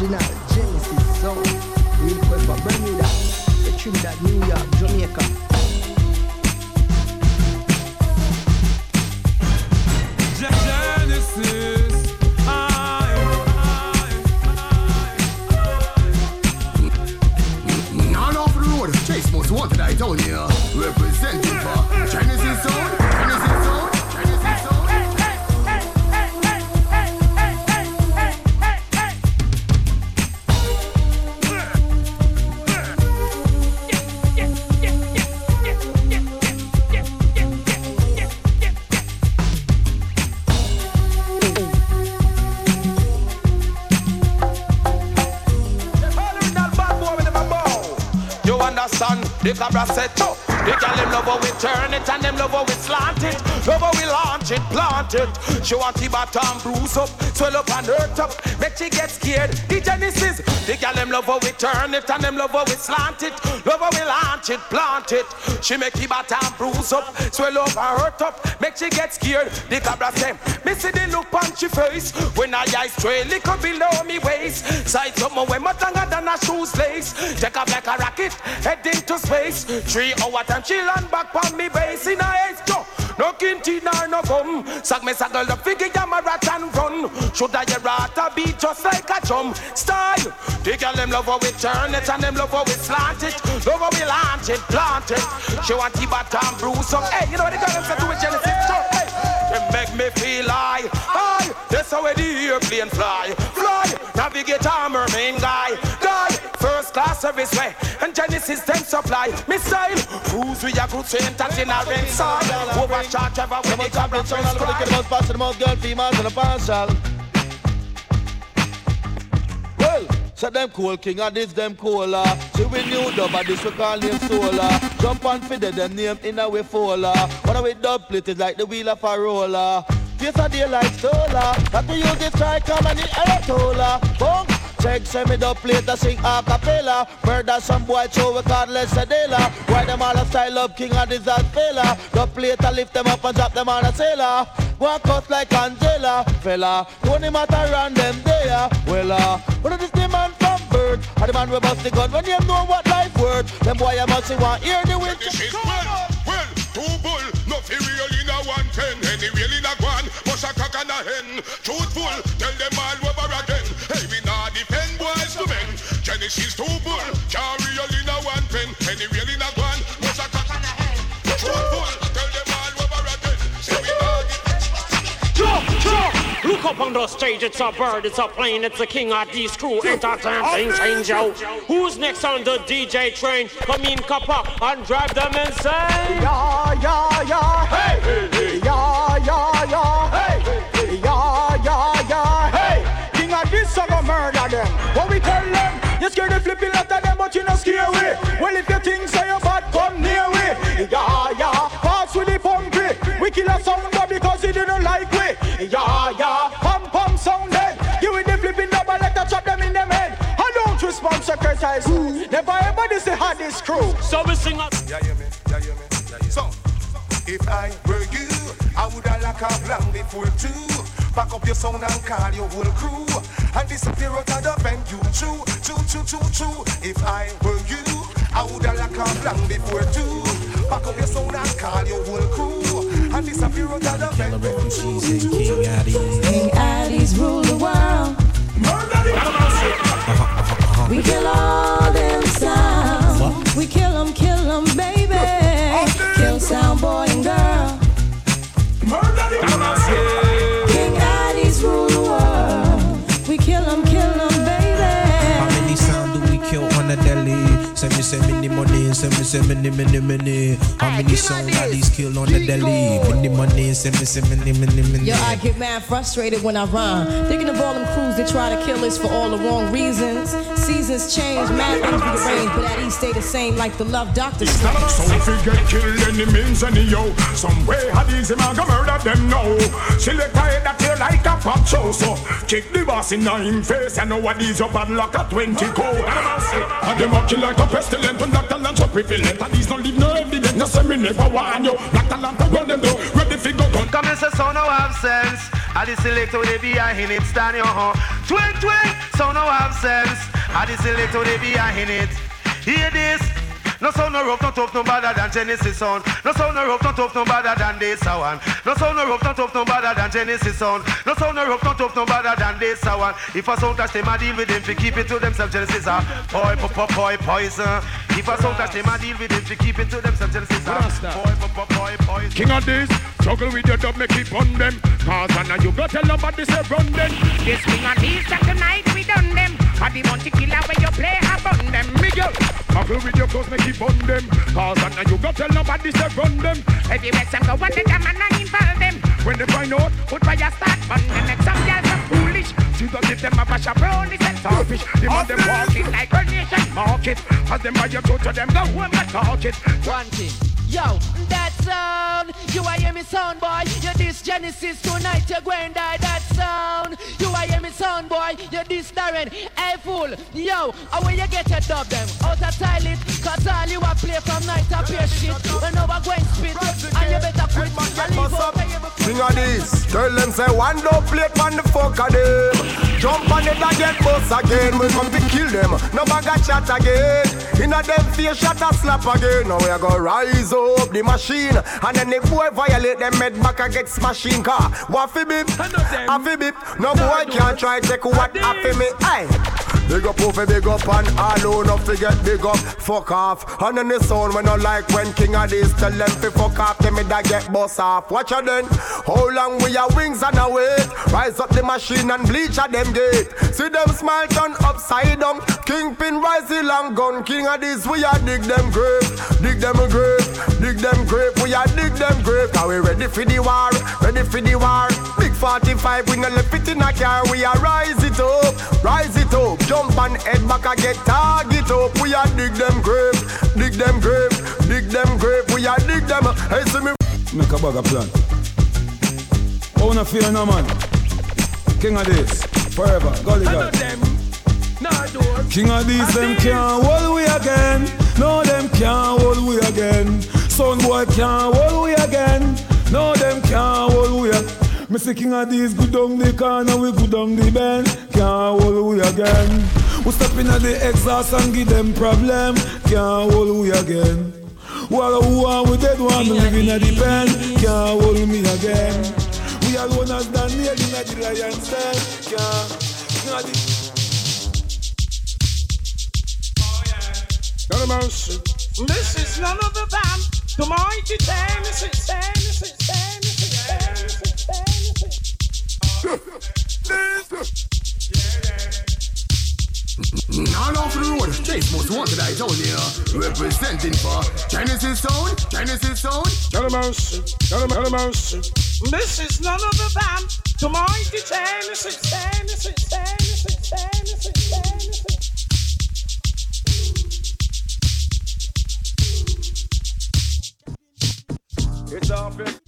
Original Genesis sound. Real quick for Bermuda, the Trinidad, New York, Jamaica. She want the bottom bruise up, swell up and hurt up, make she get scared. The Genesis, the gal them love how we turn it and them love how we slant it, love how we launch it, plant it. She make the bottom bruise up, swell up and hurt up, make she get scared. The cabra say, me see the look on she face when I eyes trail little below me waist. Side someone when much longer than a shoes lace. Take off like a rocket, head into space. Three hour time she land back on me base in a haste. No kinty nor no gum. Sag me saggle the figure ya and run. Should I your rat be just like a drum? Style. The girl them love how we turn it and them love how we slant it. Love how we launch it, plant it. She want the bottom bruise up. Hey, you know the girl them say to it Genesis? Hey, they make me feel high, high. That's how the airplane fly, fly. Mermaid guy, guy. First class service way and Genesis them supply missile. Who's we a good saint that in a red side. Overcharge ever with the cabin turn The most fast, the most girl, females, and a partial. Well. Say them cool king and this them cooler. See we new dub and this we call him solar. Jump on the them name in a way fola. What are we dub plate is like the wheel of a roller. Face a day like solar. That we use this strike come and the electola. Boom. Check send me the sing a cappella. Murder some boy, show call less dealer. Why them all a style up king and desert fella. The lift them up and drop them on a sailor. Walk out like Angela, fella. Don't matter around them there. Well, uh, what is the man from bird? Or the man we bust the gun when you know what life worth. Them boy, I must want hear the wind. Well, well, two bull, no real in a one ten. Any a cock and a hen. Truthful, tell them all over again. Hey, we not defend boys to men. Genesis two bull, carry a in a one pen. Any real in a one, but a cock and a hen. Truthful, tell them all over again. Say we not defend. Jump, jump. Look up on the stage, it's a bird, it's a plane, it's the king of these crew, entertain, change out. Who's next on the DJ train? Come in, copper, and drive them insane. Yeah, yeah, yeah, hey, hey, hey. Scared the flipping lot of them, but you not scare we. Well, if you think so, you bad, come near we. Yeah, yeah, pass with the pumpy. We kill a sound because he didn't like we. Yeah, yeah, pump pump sound dead. Give it the flipping double, let us chop them in them head. I don't respond to criticize. Never ever this the hardest crew. So we sing up. Yeah, you me, yeah, you me, yeah, you So, if I were you, I would have lock up long before two. Back up your sound and call your whole crew. And disappear out of the venue. True, true, true, true, true. If I were you, I would have lock up long before two. Back up your sound and call your whole crew. And disappear out of the venue. Refugees and King Addies. King Addies rule the world. We kill all them sounds. We kill them, kill them, baby. Kill sound boy and girl. Many money, send me, send many, many, many. How many sound Addies kill on the deli? Many money, send me, send many, many, many. Yo, I get mad frustrated when I rhyme. Thinking of all them crews that try to kill us for all the wrong reasons. Seasons change, mad things rearrange, but at east stay the same like the love doctor. So if you get killed, any means any yo. Some way had easy man go murder them now. Select a head that feel like a pop show. So kick the boss in him face. And know what these up and lock a 20 code. And them a kill like a pestilent when black talent so prevalent. And these don't leave no evidence. No say me never want you. Black talent to run them down. Ready fi go gun. Come and say so no have sense. I the selector they behind it, stand your huh. Twin twin, so no have sense. I the selector they behind it. Hear this. No sound no rough, no tough, no better than Genesis sound. No sound no rough, no tough, no better than this one. No sound no rough, no tough, no better than Genesis sound. No sound no rough, no tough, no better than this one. If a sound touch them, I deal with them. Fi keep it to themselves, Genesis ah. Boy, boy, boy, boy, poison. If a sound touch them, I deal with them. Fi keep it to themselves, Genesis ah. Boy, boy, boy, boy, poison. King of this, juggle with your dub, make it on them. Cause I know you got tell nobody say run them. This king of this, that tonight we done them. For the bounty killer when you play, I bun them. Miguel, juggle with your clothes, make it on them. Cause I know you got tell nobody say run them. If you make them go on the jam and I involve them. When they find out, Put fire start on them. Make some girls look foolish. see that give them a bash of brownies and starfish. The man them walk it like a nation market. As them buy your go to them, go home and talk it. One thing. Yo, that sound, you I hear me sound boy. You this Genesis tonight, you're going die that sound. You I hear me sound boy. You this Darren, hey fool. Yo, how will you get your dub them? Out of toilet, cause all you a play from night up your shit. When over going spit, and you better quit. And leave where King of this, tell them say one don't plate on the fuck of them. Jump on it and get bust again. We come to kill them, no bag chat again. Inna them face shot a slap again. Now we a go rise up the machine, and then the boy violate them head back and get smashing car. Fi bip? A bip? No boy can't try take what happy me. Aye. Big up over, big up and all enough to get big up. Fuck off. And then the sound when I like when King of this tell them to fuck off. Tell me that get bust off. Watch out then. How long we are wings and a wait. Rise up the machine and bleach at them gate. See them smile turn upside down. Kingpin rise the long gun. King of this we are dig them grave. Dig them a grave. Dig them grave. We are dig them grave. Are we ready for the war? Ready for the war? Big 45 we no left it in a car. We are rise it up. Rise it up. Jump and head back and get target up. We are dig them grave. Dig them grave. Dig them grave. We are dig them. Hey, see me. Make a bag of plan. Oh, no fear no man. King of this, forever, golly God. King of these, them can't hold we again. No, them can't hold we again. Son boy can't hold we again. No, them can't hold we again. Me say king of these, good down the corner, we good down the bend. Can't hold we again. We step in at the exhaust and give them problem. Can't hold we again. While who are we dead one, me living at the pen. Can't hold me again. We alone as Daniel in the lion's den. Can't. King of the This is none other than the mighty Tennessee, Tennessee, Tennessee, Tennessee, All over the road, Chase most wanted I told you. Representing for Genesis Sound, Genesis Sound. This is none other than the mighty Tennessee, Tennessee, Tennessee, Tennessee, Tennessee. It's off it.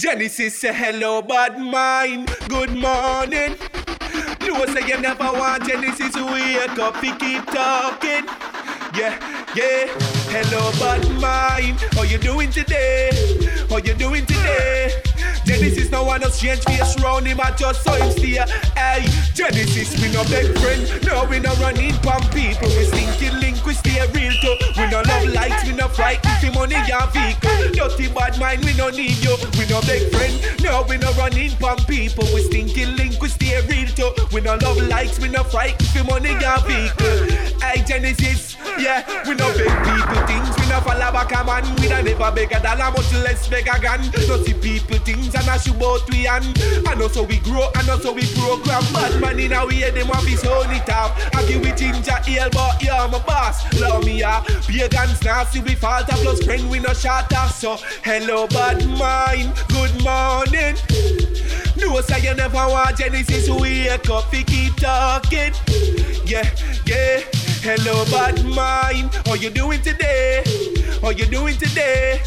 Genesis say hello, bad mind. Good morning. No say you never want Genesis wake up. We keep talking. Yeah, yeah. Hello, bad mind. How you doing today? How you doing today? Genesis no one else change face round him I just saw him steer. Hey, Genesis we no big friend. No we no running from people. We stinking link we stay real too. We no love likes, we no frightened for money and vehicle. Dirty bad mind we no need you. We no big friend. No we no running from people. We stinking link we stay real too. We no love likes, we no frightened for money and vehicle. Hey Genesis, yeah, we no big people things. Follow back a man. We no never beg a dollar, much less beg a gun. No see people things and I shoot both we and And also we grow and also we program. Bad man in a way them want his own it up. I give it ginger ale, but yeah, my boss. Love me, yeah. Pagans now see we falter plus friend we no shatter. So hello, bad mind. Good morning. No say you never want Genesis wake up, we keep talking. Yeah, yeah. Hello, bad mind. How you doing today? How you doing today?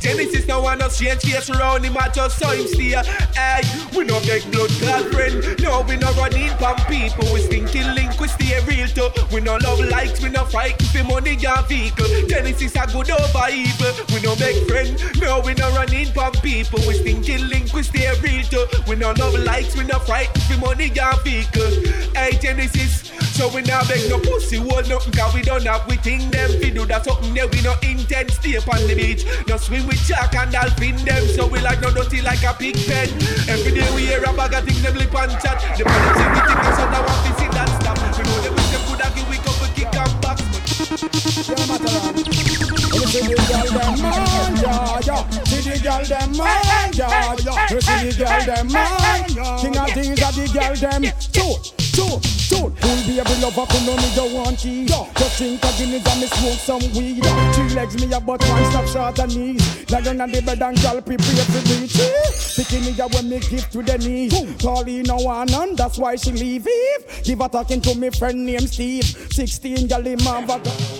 Genesis no want no change case around him, I just saw him stay. Hey, we no make blood girlfriend. No, we no running from people. We stinking link, we stay real too. We no love likes, we no fight for money and vehicle. Genesis a good over evil. We no make friend. No, we no running from people. We stinking link, we stay real too. We no love likes, we no fight for money and vehicle. Hey, Genesis. So we now beg no pussy hold nothing cause we don't have we think them fi do that something there we no intend stay upon the beach No swim with shark and dolphin them so we like no dirty like a pig pen Every day we hear a bag of things them lip and chat The politics we think and I want to see that stop We know them with them coulda give we couple kick and box See the girl them man, yeah, yeah. See the girl them man, yeah, yeah. See the girl them man. King of things are the girl them. Two, two, two. Full baby lover, could know me don't want key. Just think of Guinness and me smoke some weed. Three legs me a but one stop short of knees. Lion on the bed and girl prepare for reach. Picking me up when me give to the knees. Calling no one and that's why she leave. Eve. Give a talking to me friend named Steve. 16 gal in my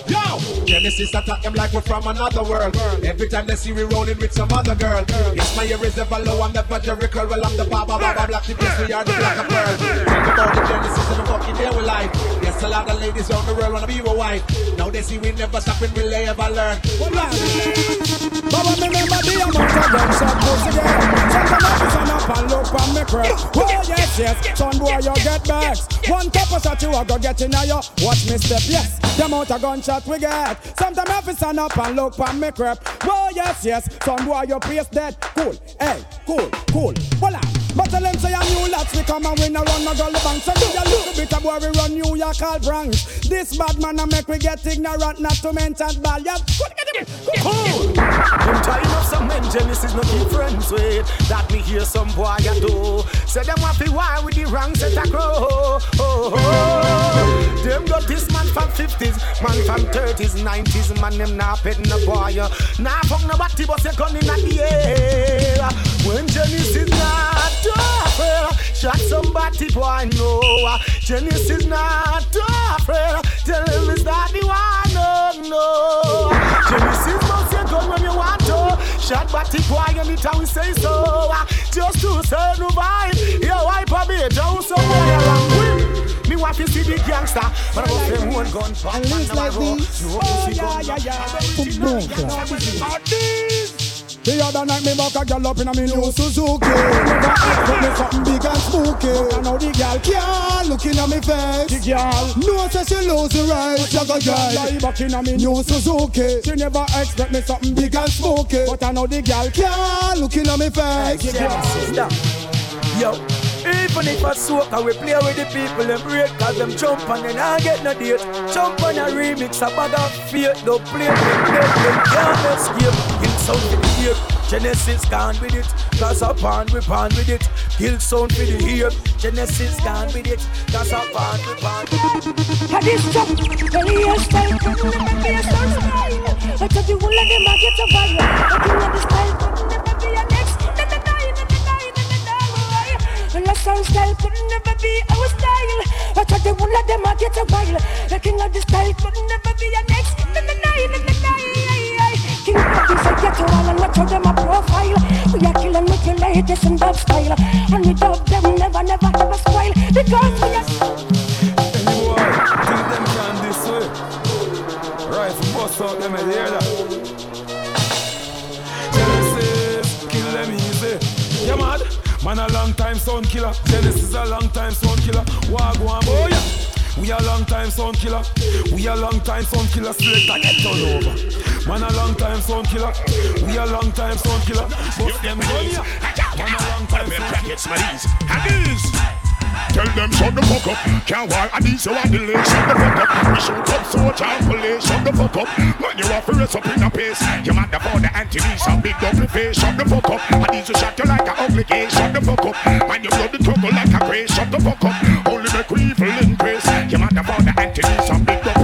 Yo! Genesis attack them like we're from another world. Every time they see we rolling with some other girl. Yes, my ear is ever low, I'm never Jericho. Well, I'm the Baba Baba Black, the place we are the black of pearl. Talk about the Genesis and the fucking day we life. Yes, a lot of ladies around the world wanna be your wife. Now they see we never stop and we ever learn. Me remember the amount of gunshot pussy there. Sometimes I stand up and look on me crib. Oh yes, yes, son boy you get bags. One couple shot you a go get in your. Watch me step, yes. The amount of gunshot we get. Sometimes I stand up and look on me crib. Oh yes, yes, son boy your place dead. Cool, hey, cool, cool. Well on. But tell them say a new lots we come and we no run no girl bank. So do a little bit of run New York all Bronx. This bad man a make we get ignorant, not to mention ball. Yeah, Cool. Them time of some men is no friends with. That me hear some boy a do. Say them to war with the wrong set a crow. Oh, oh, oh. Them got this man from 50s, man from 30s, 90s. Man them not petting the boy. Nah fuck nobody but say gun in the air. When Genesis not afraid, shot somebody boy no. Genesis not afraid. Tell him it's not the one no no. Genesis must say gun when you want to. Shot body boy anytime we say so. Just to survive. Yeah, wipe a bit down somewhere along with. Me want to see the gangster, but I want them one gun. And live like this. Oh yeah yeah yeah. The other night me back a girl up in a me new Suzuki. Never expect me something big and spooky. But now the girl can't look in a me face. The girl. Know say she lose the right. Like a girl lie back in a me new Suzuki. She never expect me something big and spooky. But I know the girl can't look in a me face. sister. Yo, even if I soak, I will play with the people and break Cause them jump and then I get no date. Jump on a remix, a bag of fate Don't play with them, them can't escape. Kill sound for the ear, Genesis gone with it Cause I pan, we pan with it. Kill sound for the ear, Genesis gone with it Cause I pan, we pan I this jump, the real style, a star style. I tell you all of them I get a viral. I the style, couldn't never be a And the sound style couldn't never be our style. I tell you all of them I get a viral. The king of the style couldn't never be a next. Na na na, na na na, King of this I get to all and watch how them a profile. We are killing with your latest and dub style. And we dub them never, never, ever spoil. Because we are. Boy, think them can this way. Right, bust out them, you hear that? Man a long time sound killer. Genesis a long time sound killer. Wagwan oh, boy. We a long time sound killer. We a long time sound killer. Straight to get turned over. Man a long time sound killer. We a long time sound killer. Bust them oh, gun ya. Man a long time sound killer. Tell them shut the fuck up. Can't war and these you want delay. Shut the fuck up. We shoot up soldier and police. Shut the fuck up. Man, you to race up in a pace. You mad for the anti-knees and big double face. Shut the fuck up. And these you shot you like a ugly case. Shut the fuck up. Man, you blood the trouble like a grace. Shut the fuck up. Only make evil increase. You mad for the anti-knees and big double.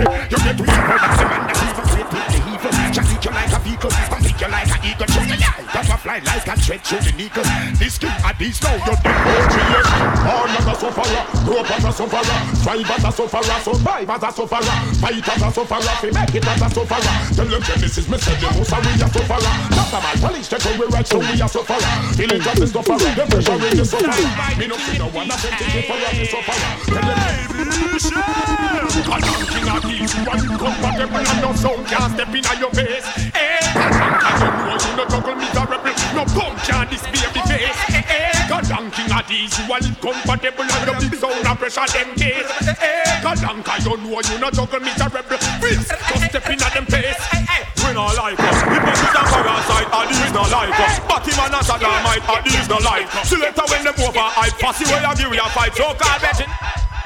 Fly like a stretch. through the knickers. This king at this now, you're the OGS. Born as a sufferer, up as a sufferer, strive as a sufferer, survive as a sufferer, fight as a sufferer, fi make it as a sufferer. Tell them Genesis, me say the most we a sufferer. Not a man, police check we right, so we a sufferer. Feeling just the sufferer, the pressure in the sufferer. Me no see no one, I send it for a sufferer. Tell them, I'm king of these, one compatible and no sound can't step in your face. Eh, cause you know you no juggle miserable, no punk can't this baby face. Eh, eh, eh. cause I'm king of these, one compatible and no big sound and pressure them case. Eh, eh. cause I'm you know you no juggle miserable, face, just step in them face. We not like us, hypocrite and parasite, and these not like us. Batman and Saddamite, and these not like us. Selector when them over, I fussy way I give you a fight, so call betting.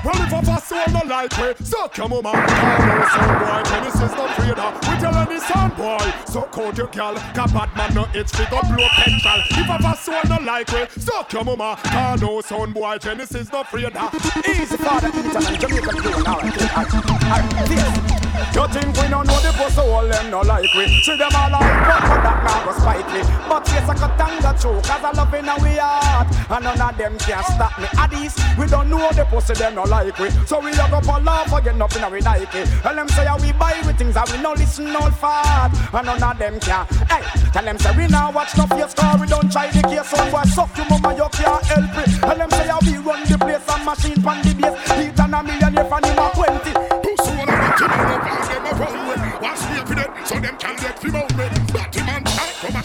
Well, if a fast soul no like we, suck your mama. Carlo, son boy, Genesis no trader. We tell any son boy, suck out your gal. Cause bad man no itch, fi go blow petrol. If a fast soul no like we, suck your mama. Carlo, oh, son boy, Genesis no trader. Easy father, eat and Jamaican doing alright. Alright, this. You think we don't know the pussy all them no like we See them all like but that now was spite But yes I got tanga true Cause I love in we heart And none of them can stop me At least we don't know the pussy them no like we So we look up love for get nothing we like it Tell them say how we buy with things and we no listen all fat And none of them can Hey, tell them say we now watch no face car We don't try the case. So boy suck you mama you can't help it. Tell them say how we run the place and machine pan the base. Heat and a million if and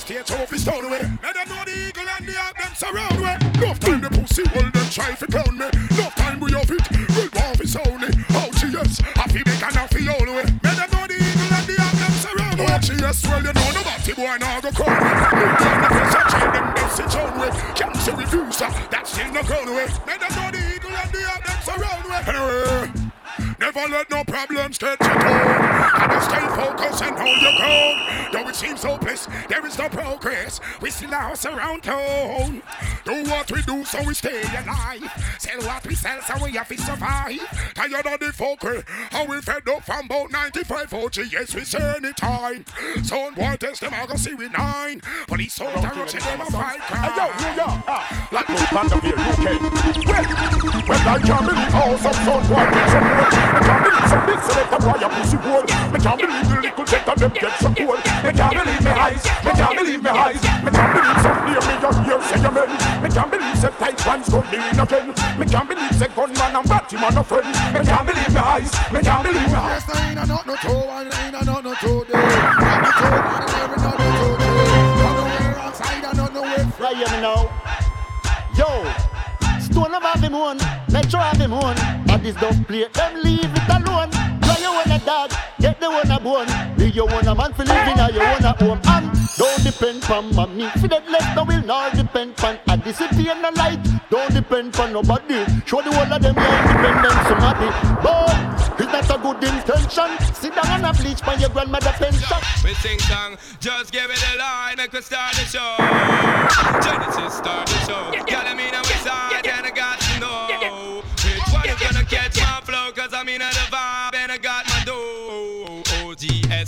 stage off his stone with. Let them know the eagle and the hawk them surround with. Enough time the pussy hold them try to clown me. Enough time we have it, we'll off his only Oh yes, I feel big and feel all with Let them know the eagle and the hawk them surround with. Oh yes, well you know no batty boy now go come with No time the pressure chain them message on with Cancer refuse, that's still no grown with Let them know the eagle and the hawk them surround with. Hey, Never let no problems get you down. And you stay focused and hold your ground. Though it seems hopeless, there is no progress. We still house around town. Do what we do so we stay alive. Sell what we sell so we have to survive. Tired of the fuckery. How we fed up from about 95 OG. Yes, we say anytime. Son boy test them, I go see we nine. Police so terror to them a fight crime. Hey, yo, New York. Ah, Black Band of here, UK. Well, well, I can't believe how some son boy gets some can't believe a pussy. Me can't believe the little them get some cool. Me can't believe eyes. Me can't believe eyes. Me can't believe me can't believe tight pants in again. Me can't believe and a. Me can't believe eyes. Me can't believe eyes. Ain't a no ain't a no no ain't not no. Right here me now. Stone have him one, Metro have him one. But this don't play, them leave it alone. Try you want a dog, get the one a bone. Be you want a man for living or you want a home. And don't depend on mommy. For that left, no will not depend on a and the light. Don't depend on nobody. Show the whole of them your independence, somebody. But it's not a good intention. Sit down and a bleach by your grandmother pension. We sing song, just give it a line, make us start the show. Genesis start the show. Gotta mean on which side, and I got to know which one is gonna catch my flow, cause I'm in the vibe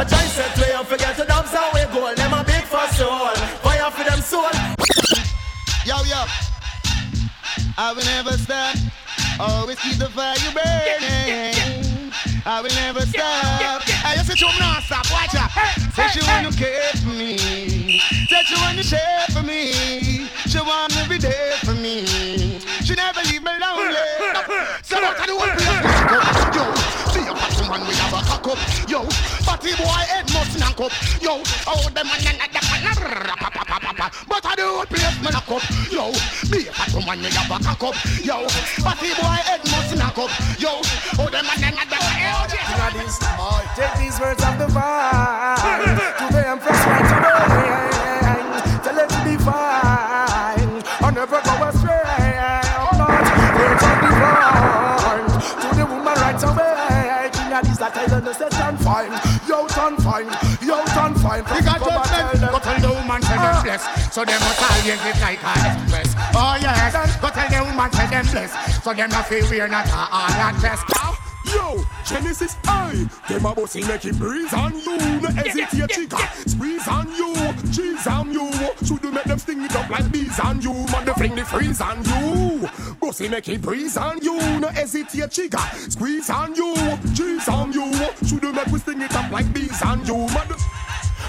A giant set way and forget to dance how we goal. Them a big for soul. Fire for them soul. Yo, yo. I will never stop. Always keep the fire burning. I will never stop. I just said you not stop. Watch out. Say she wanna care for me. Say she wanna share for me. She want every day for me. She never leave me lonely. So what I do Yo, woman we have a cock up. Yo, fatty boy head must knock up. Yo, oh them man and that man But I do place me knock up. Yo, be a fat woman we have a cock up. Yo, fatty boy head must knock up. Yo, oh them man and that Take these words of the vine to the empress right today. Say turn fine, yo turn fine, yo turn fine. We got judgment. Go tell the woman say them blessed, so them always live like a express. Oh yes, go tell the woman say them blessed, so them not feel we're not all at best. Yo, Genesis I. Them a bossy make it breeze on you. No hesitate chica. Squeeze on you Cheese on you. Should you make them sting it up like bees on you? Man they fling the freeze on you. Bossy make it breeze on you. No hesitate chica. Squeeze on you Cheese on you. Should you make we sting it up like bees on you? Man they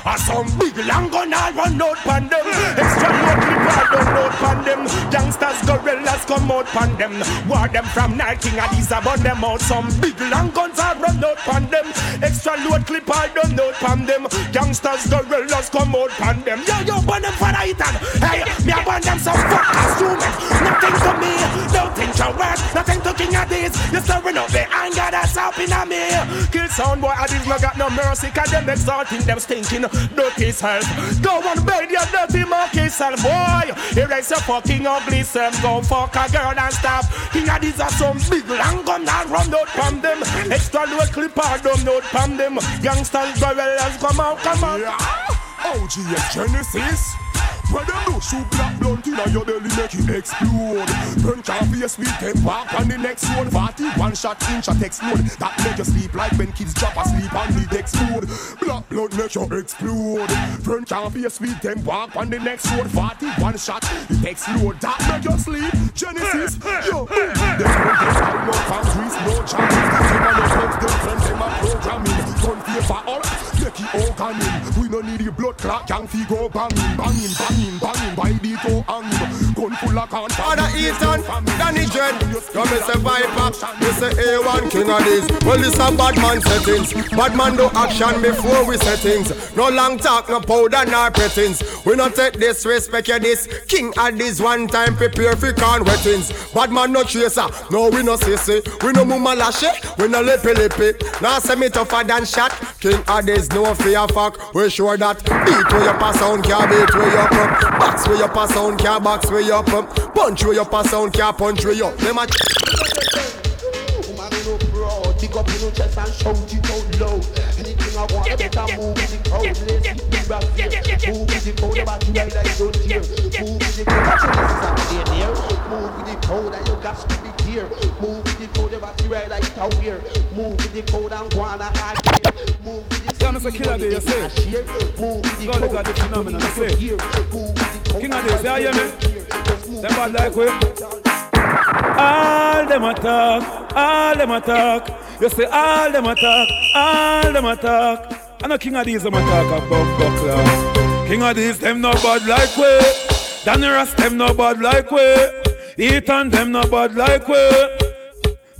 a some big long gun all run out pan them. Extra load all run out pan them. Gangsters, gorillas come out pan them. War them from King and these about them out. Some big long guns all run out pan them. Extra load clip all run out pan them. Gangsters, gorillas come out pan them. Yo, yo, burn them for the Ethan Hey, me I burn them some fuck instrument Nothing to me, nothing to work. Nothing to King of these You're stirring up the anger that's up in me. Kill sound boy, I did not got no mercy Cause them exalting, them stinking dirty self. Go and bed your dirty monkey self, boy. Erase your fucking ugly self. Go fuck a girl and stop. Here these are some big long gun and run out from them. Extra load clipper, don't note from them. Youngsters, gorillas, come out, come out. OGS Genesis where them do shoot black blunt inna your belly make it explode. Burn can't face with ten walk on the next one 41 shot inch a text load. That make you sleep like when kids drop asleep on the next load Black blood make you explode. Burn can't face with ten walk on the next one 41 shot text load. That make you sleep. Genesis Yo There's no death no boundaries no jamming Them a no friends them friends them a programming. Gun favor all Make it all organic We no need the blood clot Gang fi go banging banging banging banging, banging by the toe hang Gun full of contact Father Ethan, Danny Dread Come me say Viper, me say A1 King of this. Well this a bad man settings. Bad man do action before we settings. No long talk, no powder, nor prettings We not take disrespect you this King of this one time prepare for con wettings Bad man no chaser, no we no sissy. We no mumma lashe, we no lippy lippy. Now say me tougher than shot. King of this no fear fuck. We sure that. Beat where you pass on, can't beat where you Box where you pass on, can't box where you up. Punch where you pass on, can't punch where you up. Them a Pick up your chest and shout it out loud. Anything I want, better move with the crowd. Let's keep it back here. Move with the crowd, the battery ride like don't hear. Move with the crowd, that's your this is there. Move with the crowd and you got to be here. Move with the crowd, the battery ride like out here. Move with the crowd and go on a hard Move with the Stand up a killer there, you say. God is a the phenomenon, you say. King of this, you hear me? Them bad like we. All them attack, all them attack. You say all them attack, all them attack. I know King of these them attack about buckler. King of these them no bad like we. Danny Ross them no bad like we. Ethan them no bad like we.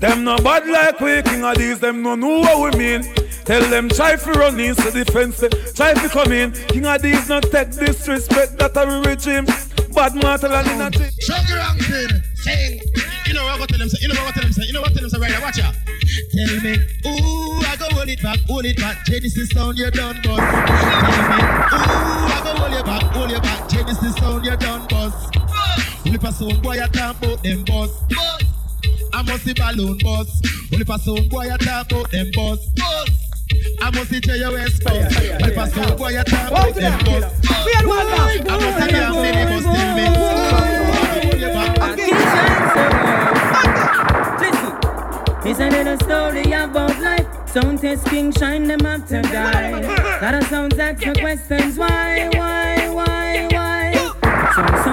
Them no bad like we. King of these them no know what we mean. Tell them try to run into the fence, eh. try to come in. King of these not take disrespect that a regime. Bad mortal and in a thing. Sugar ranking, sing. You know what I tell them say, you know what I tell them say, you know what I tell them say right now, watch out. Tell me, ooh, I go hold it back, hold it back. Genesis sound, you're done, boss. Tell me, ooh, I go hold it back, hold it back. Genesis sound, you're done, boss. Flip a sound, boy, I about them, boss. I must see balloon, boss. Flip a sound, boy, I talk about them, boss. I must see your West Coast. Flip a sound, boy, I talk about them, boss. I must see your city, must still be. Hold it. It's a little story about life. Sound test king shine them up to die. Lot of sounds ask the questions why, why, why, why. Some sounds wanna go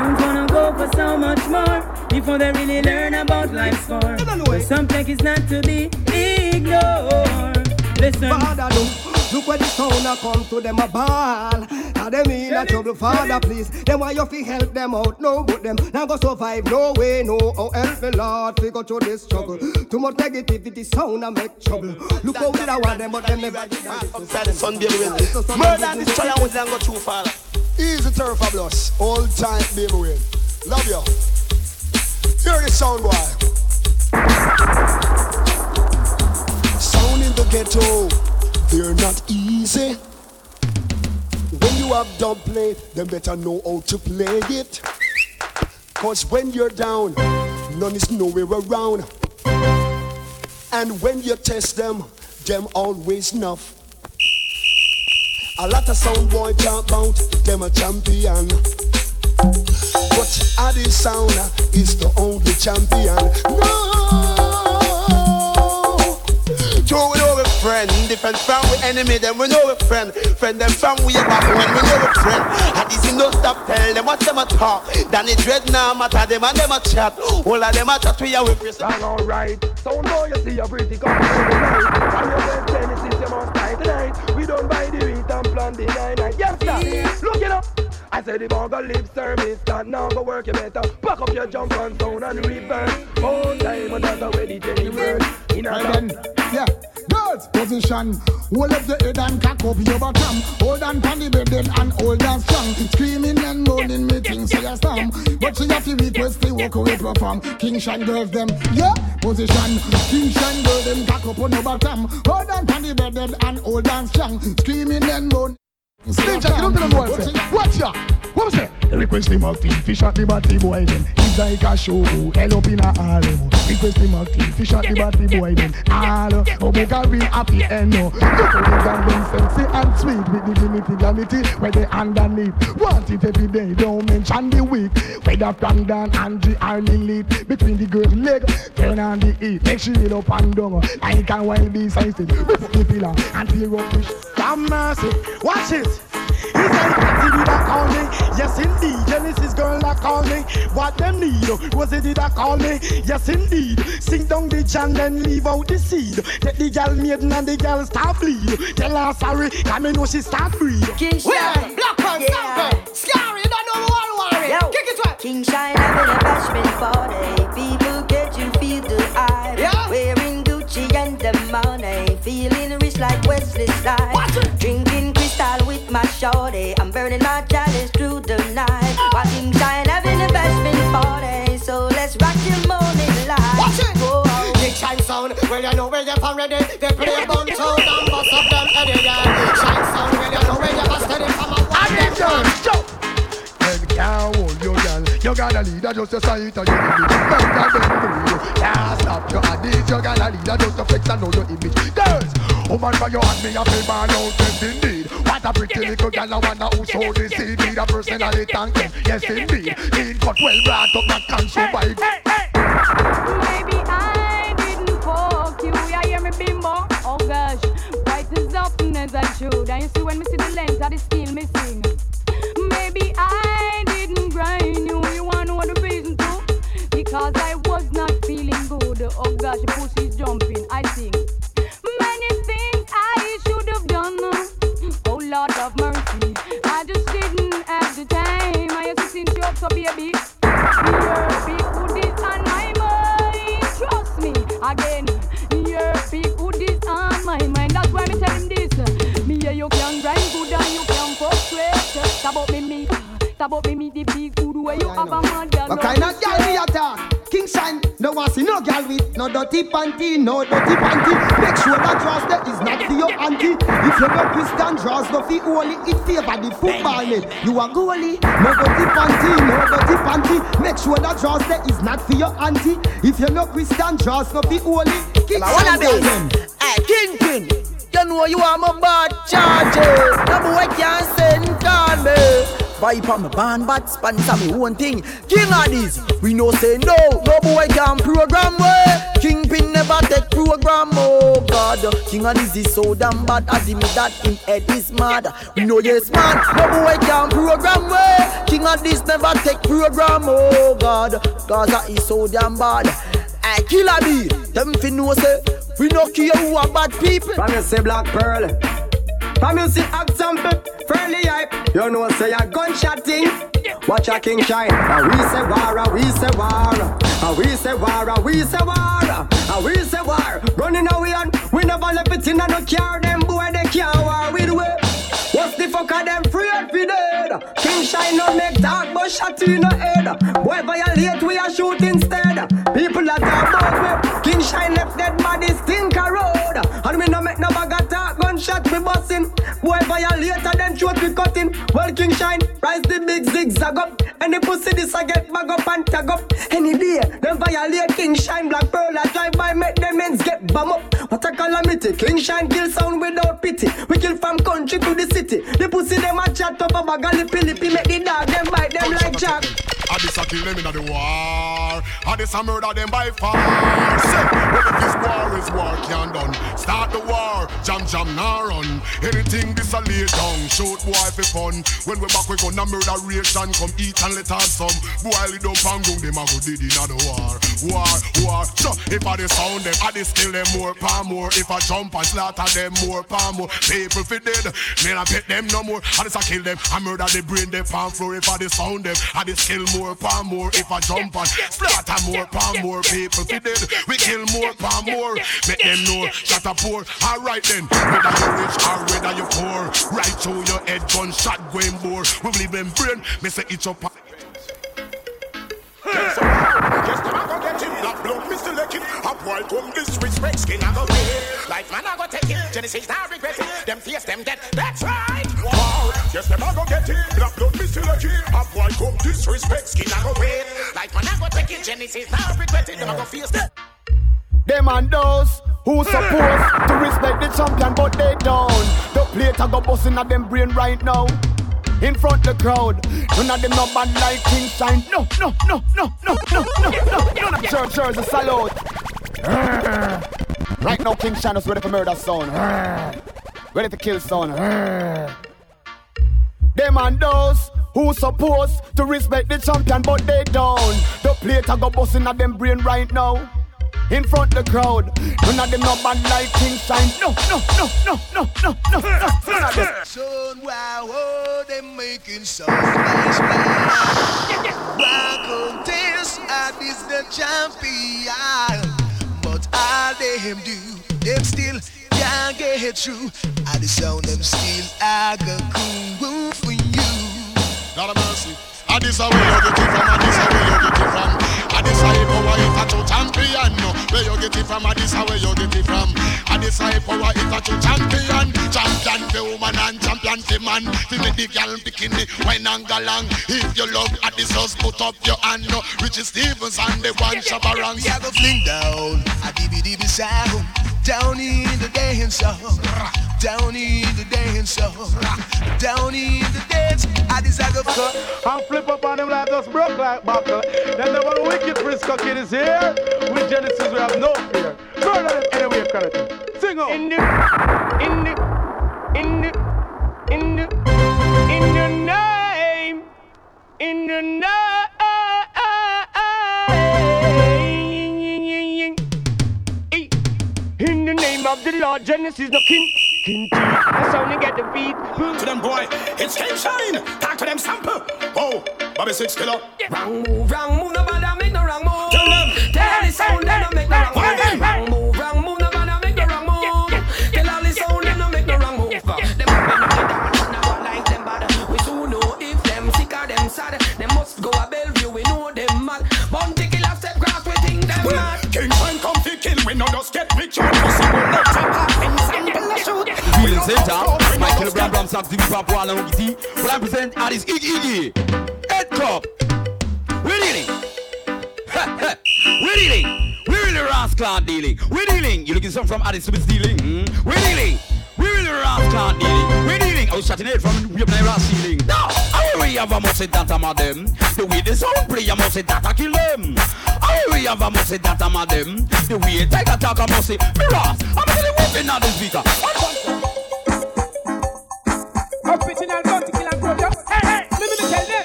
for so much more before they really learn about life's score. But some tech is not to be ignored. Listen. Father, look, look where the sound a come to them a ball. Now them in a trouble, Father, please. Them why you fi help them out, no, good them now go survive, no way, no. Oh, help me, Lord, fi go through this struggle. Too much negativity, sound a make trouble. Look how did I want them, but them never did. Outside the sun, baby, will. Murder and destroy, I won't go too far. Easy turf of loss. All time, baby, win. Love you. Hear the sound, boy. Sound in the ghetto, they're not easy. When you have dub play, then better know how to play it. Cause when you're down, none is nowhere around. And when you test them, them always enough. A lot of sound boy can't bout, them a champion. But Addy Sound is the only champion. No! We know we friend. Different from we enemy, then we know we friend. Friend them from we back when we know we friend. And this no stop tell them what them a talk. Danny Dread now matter them and them a chat. All of them a chat we are with Chris. alright. So now you see a pretty come tonight. From your best Genesis, you must die tonight. We don't buy the wheat and plant the nine night. Yes, sir. Up. I said the ball lip service that now go work you better. Pack up your jump and sound and reverse. Whole time and that's the way the Jenny word. In a yeah. Girls, position. Hold up the head and cock up your bottom. Hold on to the bed and hold on strong. Screaming and moaning, me things say a storm. But she have to request to walk away perform. King Shine girls them, yeah. Position. King Shine girls them cock up on your bottom. Hold on to the bed and hold on strong. Screaming and moaning. It? Request him out fish at the body boy then. It's like a show, hell up in a harem. Request him out fish at the body boy then. All oh, book a real happy end no. Look got them sexy and sweet with the dignity, dignity where they underneath. Want it every day, don't mention the week. Whether from down and the army lead between the girl's leg, turn on the heat, make she hit up and down. A wild beast, I said, we put the pillar and tear up the. Have mercy, watch it. He said, Patty did I? Yes, indeed. Genesis girl that call me. What them need? Was it that I call me? Yes, indeed. Sing down the jam, then leave out the seed. Take the gal maiden and the gal start bleed. Tell her sorry, I me know she start breed. King Shine. Black man, yeah. Sample. Scary, don't know what worry. Yo. Kick it right. King Shine having a bashment party. People get you feel the eye. Yeah. Wearing Gucci and the money. Feeling rich like Wesley Snipes. With my shorty. I'm burning my chalice through the night. Watching shine having a bashment party. So let's rock your morning light. Watch it. Whoa. Big shine sound, well you know where you're already. They play a bunch out and bust up them heady yeah. Shine sound, well you know where you're steady from a one them down. Them can't hold your girl. You gotta lead her just a sight of your image. Them can't bend the you. Can't stop your addict. You gotta lead her just to flex and know your image. Girls, woman for your hand me a feel ball out. Yes indeed. What a pretty little girl. I wanna who sold this seed. Need a personality and them. Yes indeed. Lean cut well brought up. Not can survive. Maybe I didn't fuck you. Yeah, hear me bimbo. Oh gosh, right as often as I should. And you see when me see the length of the steel missing. Oh gosh, your pussy's jumping. I think many things I should have done. Oh Lord of mercy, I just didn't have the time. I used to you up so baby. Your big goodies on my mind. Trust me again. Your big goodies on my mind. That's why me tell him this. Me yeah, you can grind good and you can fuck straight. About me me. About me me the big good where you have a girl. What kind of girl we attack? King Shine, no want see no girl with no dirty panty, no dirty panty. Make sure that draws there is not for your auntie. If you no Christian draws, no fi holy, it favor the football net. You a goalie, no dirty panty, no dirty panty. Make sure that draws there is not for your auntie. If you're no Christian draws, no fi holy. Now, one of girl. Hey, Kingpin, you know you are my bad charges. No boy can send on me. Vibe on my band, but sponsor me one thing. King of this, we know say no. No boy can program way. Kingpin never take program. Oh God, King of this is so damn bad. I me that him head is mad. We know yes man. No boy can program way. King of this never take program. Oh God, that is so damn bad. Hey, killer bee, them fi know say we no care who are bad people. From you say Black Pearl. From you see example, fairly hype. You know say a gunshot thing. Watch a king shine. A we say war, we say war. A we say war, we say war. A we say war. Running away and we never left it in a no car. Them boy they can't war with we. What's the fuck of them afraid fi dead? King shine no make dark, but shot in the head. Boy violate we a shoot instead. People are talk about we. King shine left dead bodies think a road. And we no make no bag of talk gunshot we busting. Boy violate and then shoot we cutting. Well King Shine, rise the big zigzag up. Any pussy this I get bag up and tag up. Any day, them violate King Shine, Black Pearl, I drive by, make them ends get bum up. What a calamity, King Shine kill sound without pity. We kill from country to the city. The pussy them a chat up a bag of lippy lippy, make the dog them bite them like jack. I this a kill them in the war. I this a murder them by far. Well if this war is war can done. Start the war, jam jam now run. Anything this a lay down, shoot boy for fun. When we back we gonna murder ration, come eat and let us some. Boy lead up and go them a go did in the war. War, war. So if I the sound them, I this kill them more, palm more. If I jump and slaughter them more, palm more. People fi dead, me I bet them no more. I just a kill them, I murder the brain, them palm floor. If I the sound them, I just kill more more, palm more. If I jump on, slaughter more, palm more. People fi dead, we kill more, palm more. Make them know, shut up poor. Alright then, whether you rich or whether you poor, right through your head, gunshot going bore. We leave them brain, me say it's up. Not blood, select it. A boy come disrespect, skin a go get Like man a go take it, Genesis now regret it. Them face them dead, that's right. Wow, yes them a go get it, black blood, select it. A boy come disrespect, skin a go wait. Like man a go take it, Genesis now regret it. Them a go face them. Them and those who supposed to respect the champion, but they don't. The plate a go busting at them brain right now in front the crowd. None of them no bad like King Shine. No, no, no, no, no, no, no, no. None of church, church, a salute. Right now, King Shine is ready for murder, son. Ready to kill, son. Them and those who supposed to respect the champion, but they don't. The plate a go busting at them brain right now in front the crowd. None of them no bad like King Shine. No, no, no, no, no, no, no, no. None of them. Son, wow, oh, they making some nice man. Rock this, I is the champion. But all they him do, them still can't get through. I the sound them still I go cool for you. God of mercy. I this a way you get it from, I this a way you get it from. I this a it a true champion. Where you get it from, I this a where you get it from. I this a power it a true champion. Champion for woman and champion for man. Fi make the girl bikini wine and galang. If you love at this house, put up your hand. No, Richie Stephens and the one Shabarang. We a go fling down a dibby dibby sound. Down in the dance hall, down in the dance hall, down in the dance. I desire go cut and flip up on them like just broke like buckle. Then the one wicked Frisco kid is here. With Genesis, we have no fear. Murder them anyway, quality. Sing on. In the, in the, in the, in the, in the name, in the name. In the name of the Lord, Genesis, no king. King T, that's how you get the beat. To them boy, it's King Shine. Talk to them sample. Oh, Bobby Six Killer. Wrong move, wrong move, no bother make no wrong move. Tell them, tell the sound, they don't make no wrong move. Wrong move, Kill, we no just get rich. picture. Possible, no chop off in sample a shoot. Feeling center, Michael Brown, Bram Sax, Jimmy Pop, Wall, and Wiggy Will I present Alice Iggy? Head Cup. We're dealing. We're dealing. We're really rascal dealing. We're dealing. You looking something from Addis to be stealing? Mm? We're dealing. We're really rascal dealing. We're dealing. I was shutting it from Rape Naira ceiling. Now, I we have a must say that I'm a them. The way the sound play, I must I kill them. I will we have a must that I'm a them. The way take attack, I must say, me ras. I'm telling you, we're not the speaker. Original bounty killer group, yo. Hey, hey, let me tell them.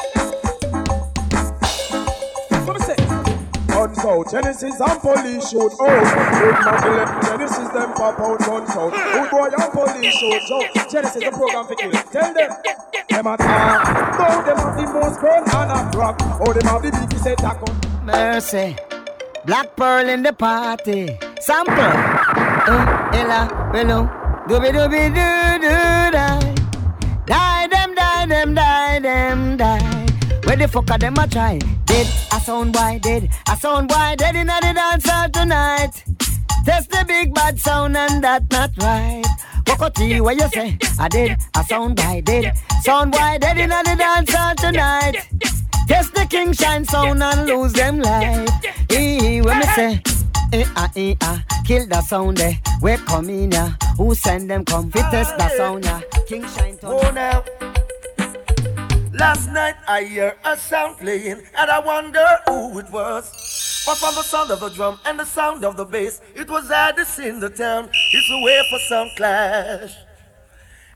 What me say? Guns out, Genesis and police shoot out. Big Magdalene, Genesis them pop out guns out. Good boy and police shoot out. Genesis the program for kill. Tell them, them a talk. How them have the most gun and a rock. How them have the biggest attack on. Mercy. Black Pearl in the party. Sample. Uh, ella, willow. Dooby dooby doo doo die. Die them, die them, die them, die. Where the fuck are them a try? Dead, a sound boy dead, a sound boy dead inna the dance hall tonight. Test the big bad sound and that not right. Tea, what you say? I did, a sound boy did. Sound boy dead in the dance hall tonight. Test the king shine sound and lose them life. Eh, when me say, eh ah eh ah, kill the sound eh. We come in ya, who send them come? Fit test the sound ya. King shine. Oh now. Last night I hear a sound playing and I wonder who it was. But from the sound of the drum and the sound of the bass, it was Addies in the town. It's a way for some clash.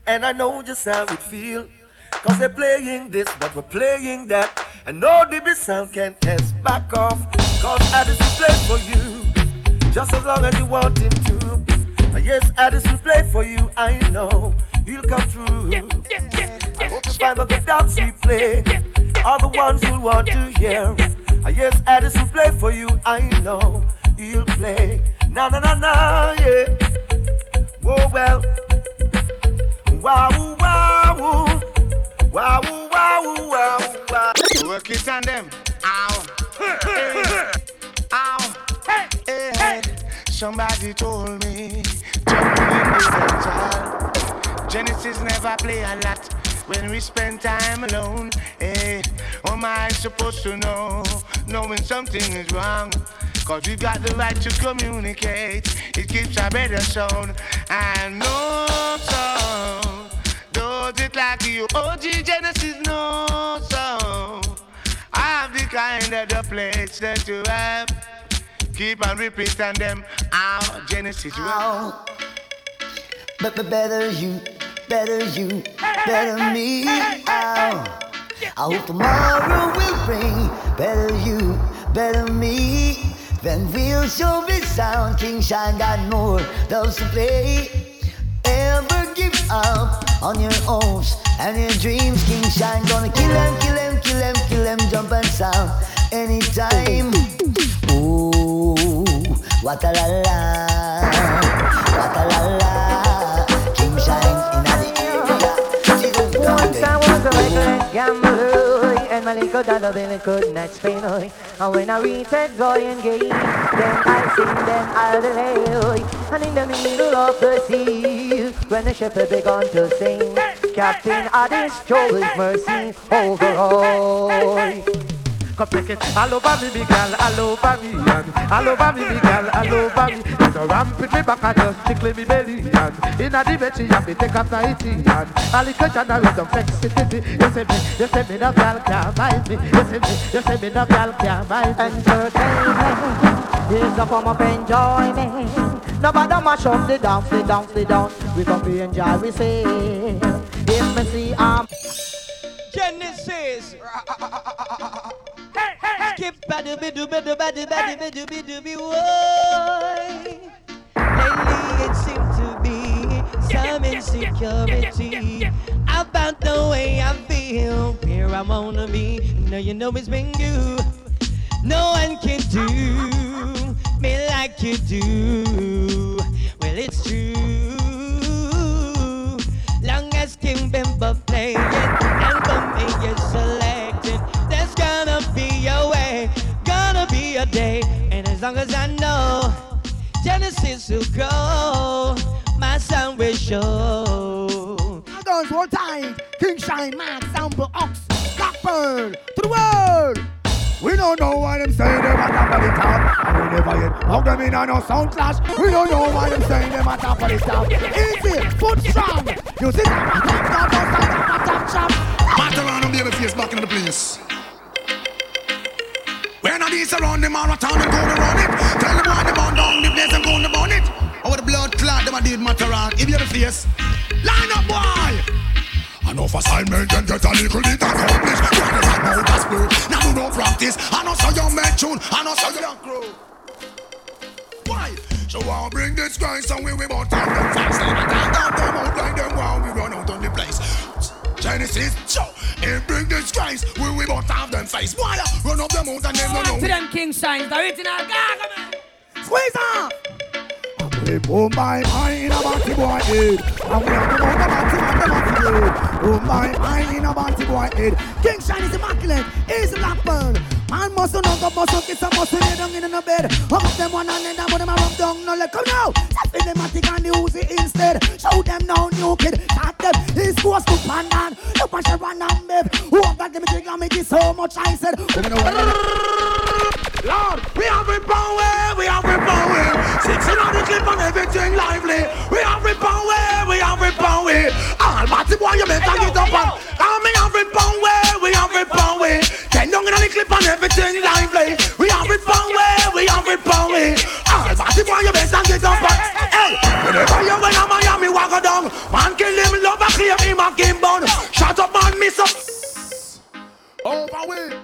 And I know just how it feel. Cause they're playing this, but we're playing that. And no DB sound can test back off. Cause Addies will play for you. Just as long as you want him to. Yes, Addies will play for you, I know. He'll come through. Yeah, yeah, yeah, I hope you find the doubts we play are the ones who want to hear. Yes, Addis will play for you, I know. He'll play. Na na na na, yeah. Oh well. Wow, wow, wow, Work it on them. Ow. Hey. Ow. Hey. Hey. Somebody told me, is essential. Genesis never play a lot when we spend time alone. Hey, what am I supposed to know? Knowing something is wrong. Cause we've got the right to communicate. It keeps our better sound. And no sound does it like you. OG Genesis, no sound. The kind of the place that you have. Keep on repeating them. Ow, Genesis. Ow. Oh, but, but better you, better you, better me. Ow. I hope tomorrow will bring better you, better me. Then we'll show this sound. King Shine got more those to play. Ever give up on your hopes and your dreams? King Shine gonna kill them, kill them, kill them, kill them, jump and sound anytime. Ooh, what a la la, what a la la. King Shine in the area. Once I was a reckless gambler And my little dollar bill could not spend And when I reached and gate Then I sing them all the way And in the middle of the sea When the shepherd began to sing Captain Addies show his mercy over all Come take it all over me, big girl, all over me, and all over me, big girl, all over me. You know, ramp with me back and just tickle me belly, and in a she have me take a flight, and all the question I with some flexibility. You say me, you say me, no girl can't mind me. You say me, you say me, no girl can't mind me. Entertainment is a form of enjoyment. Nobody mash up the dance, the dance, the dance. We come to enjoy, we say. If me see um. Genesis. Skip badu bidu bidu badu badu bidu bidu bi woy. Lately it seems to be some insecurity about the way I feel, where I wanna be. Now you know it's been you. No one can do me like you do. It's true. Long as King Bimba play it and for me you select it, there's gonna be a way, gonna be a day. And as long as I know Genesis will go, my son will show. Guns one time. King Shine, Max, Sample, Ox, Blackburn, to the world. We don't know why them say them at top of the top And we never yet How them in a no sound clash We don't know why them say them at top of the top Easy, foot strong You see them top, top, top, top, top, top, top Matter around and baby face back in the place. When I these around the marathon and go to run it. Tell them why they burn down the place and go to burn it. The blood clot, them a did matter around. If you the face, line up, boy. Enough assignment and get a little bit accomplished. Try to find out that's blue. Now do no practice. I know so you make tune. I know so you don't grow. Why? So I'll bring this guy somewhere we won't talk them fast. Let me down, down, them out like them while we run out on the place. Genesis, so and bring this guys we we won't have them face. Why? Uh, run up them out and them no To them King Shine, the original man. Squeeze off We boom my eye in a batty boy head And we have to know the the batty eh? Boom my eye in a batty boy head. King Shine is immaculate, is Blackburn Man must know go must kiss a must lay down in the bed. Hug up them one and then but them a rub down. No let come now. That's the matic and the Uzi instead. Show them now new kid. Start them. He's supposed to pan down. Look at Sharon and Bev. Who have that give me jig and me so much I said. Lord, we have it power, we have it power. Six in on the clip and everything lively. We have it power, we have it power. Almighty boy, you better get up and come me have it power, we have it power. Ten down in on the clip and everything lively. We have it power, we have it power. Almighty boy, you better get up and hey. Whenever you win a Miami, walk down. Man kill him, love a claim him a game bun. Shut up, man, miss up. Over with.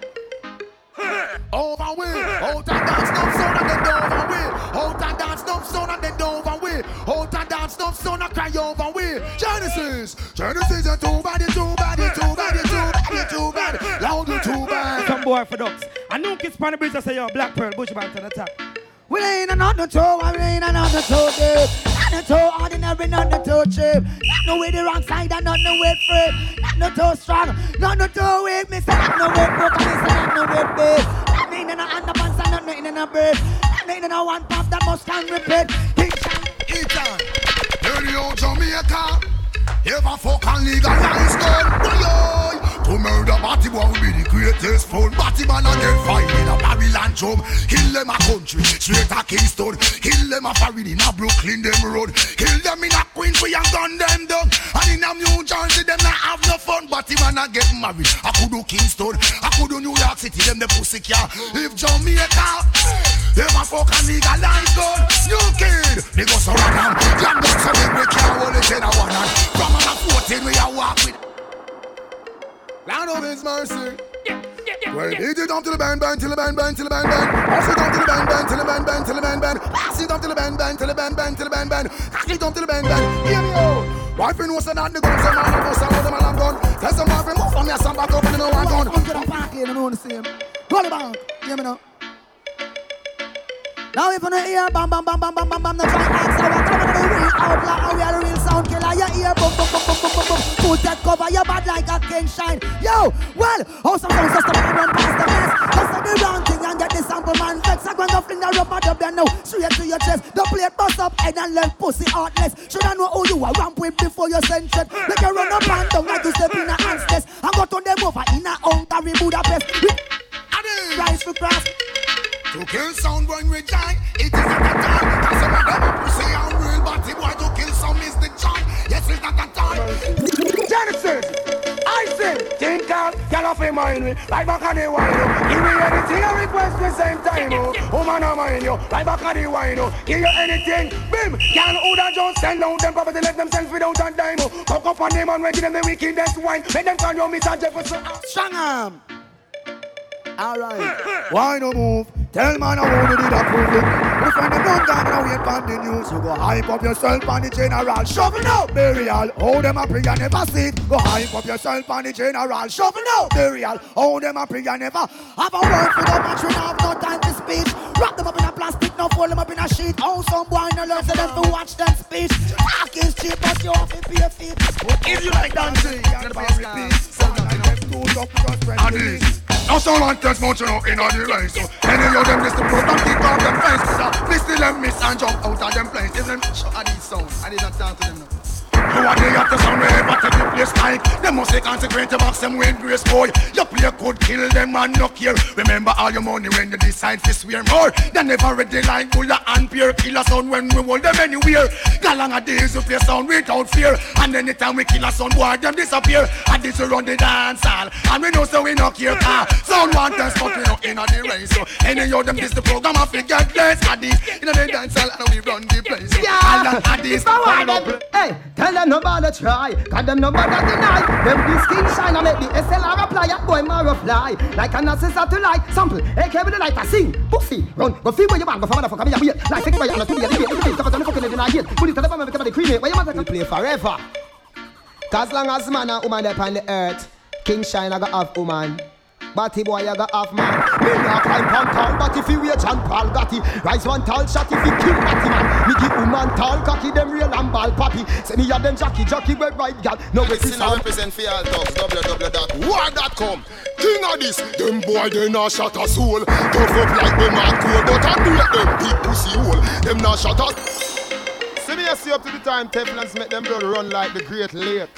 Over with. Hold and dance, no sound and then over with. Hold and dance, no sound and then over with. Hold and dance, no sound and cry over with. Genesis, Genesis, and too bad, too bad, too bad, boy for ducks. I know kids pan the bridge. I say yo, Black Pearl, Bushman to the top. We ain't another toe, we ain't another toe deep. Not no toe ordinary, not no toe cheap. Not no way the wrong side and not no way free. Not no toe strong, not no toe weak. Me say not no way broke, me say not no way big. Not me in a underpants and not nothing in a brief. Not me in a one pop that must can repeat. Ethan, dirty old Jamaica. Ever fuck and legalize gun? Boy, to murder Batty boy will be the greatest fun. Batty man and get fight in a Babylon drum. Kill them a country, straight a Kingston. Kill them a foreign in a Brooklyn them road. Kill them in a Queensway and gun them down. And in a New Jersey them not have no fun. Batty man a get married. I could do Kingston, I could do New York City. Them the pussy car. If Jamaica, ever fuck and legalize gun. New kid, they go surround them. Jam them so big we can't hold it in a one hand. From a 14 we a walk with. Land of His mercy. Well, beat it up to the band, band, till the band, band, till the band, band. Pass it up to the band, band, till the band, band, till the band, band. Pass it up to the band, band, till the band, band, till the band, band. Pass it up to the band, band. Hear me out. Wife knows that the guns, some man knows that the man have gun. Tell some wife move from here, some back up and no one gun. Come get a party and I know the same. Go the bank, hear me now. Now if you don't hear bam bam bam bam bam bam bam, no try ask how I come on the real outlaw, how we are the real sound killer. You hear boom boom boom boom boom boom boom. Put that cover your bad like a king shine. Yo, well, how some just come run past the mess. Just do the wrong thing and get the sample man vex. I'm gonna fling the rubber dub there now, straight to your chest. The plate bust up head and left pussy heartless. Should I know who you are ramp with before you send shit? Make you run up and down like you step in a hand's test. I'm gonna turn them over in a Hungary Budapest. Rise for cross. To kill sound when we die, it is not a time. Some of pussy and real body boy to kill some is the joy. Yes, it's not a time. Genesis, I say, think out, get off your mind, me, right back on the wine. Give me anything I request the same time, oh. Woman, I mind you, right back on the wine. Give you anything, bim, can order just send out them property, let them send without a dime, oh. Cock up on them and give them the wickedest wine, make them call you Mr. Jefferson. Strong arm. Alright. Why no move? Tell man I wanna did approve it. If I'm not down wait on the news, you go hype up yourself on the general. Shovel now, burial. Hold them a pray and never see it. Go hype up yourself on the general. Shovel now, burial. Hold them a pray and never have a word for them. And should have no time to speech. Wrap them up in a plastic, no fold them up in a sheet. Oh, some boy no love for them to watch them speech. Talk is cheap, but you have to pay a fee. If you like dancing, you can repeat. Sound like them two up just Now some want test much you in all the race So any of them list the program kick off them face So please still them miss and jump out of them place. If them I need sound, I need not talk to them now. You are the hottest sound we ever take the place like Them must say consequent to box them with grace boy Your play could kill them and no care Remember all your money when you decide to swear more They never ready like Bulla and Pierre Kill a sound when we hold them anywhere Galang a days you play sound without fear And anytime we kill a sound boy them disappear And this will run the dance hall And we know so we no care ah, Sound want us but we no in the race So any of them this the program I forget less Adi in the dance hall and we run the place So all of Addies Power them. Hey, tell them no bother try. Cause them no bother deny. Them the skin shine and make the SLR apply. A boy more fly. Like an assessor to light. Sample. AK with the light. I sing. Pussy. Run. Go feel where you want. Go for motherfucker. Me a weird. Like take by your honest to be a face. Cover the fucking in a gate. Put it to the family. Become the cremate. Where you mother can play forever. Cause long as man and woman upon the earth. King shine I got half woman. Batty boy, I got half man. Me not climb on town, but if you wear John Paul Gotti, rise one tall shot if you kill Batty man. Me give woman tall cocky, them real and ball poppy. Say me a them jockey, jockey we right gal. No we Listen, I represent for all dogs. www.war.com. King of this, them boy they not shot a soul. Tough up like them a cool, but I break them big pussy hole. Them not shot a. See me, see up to the time Teflons make them blood run like the Great Lake.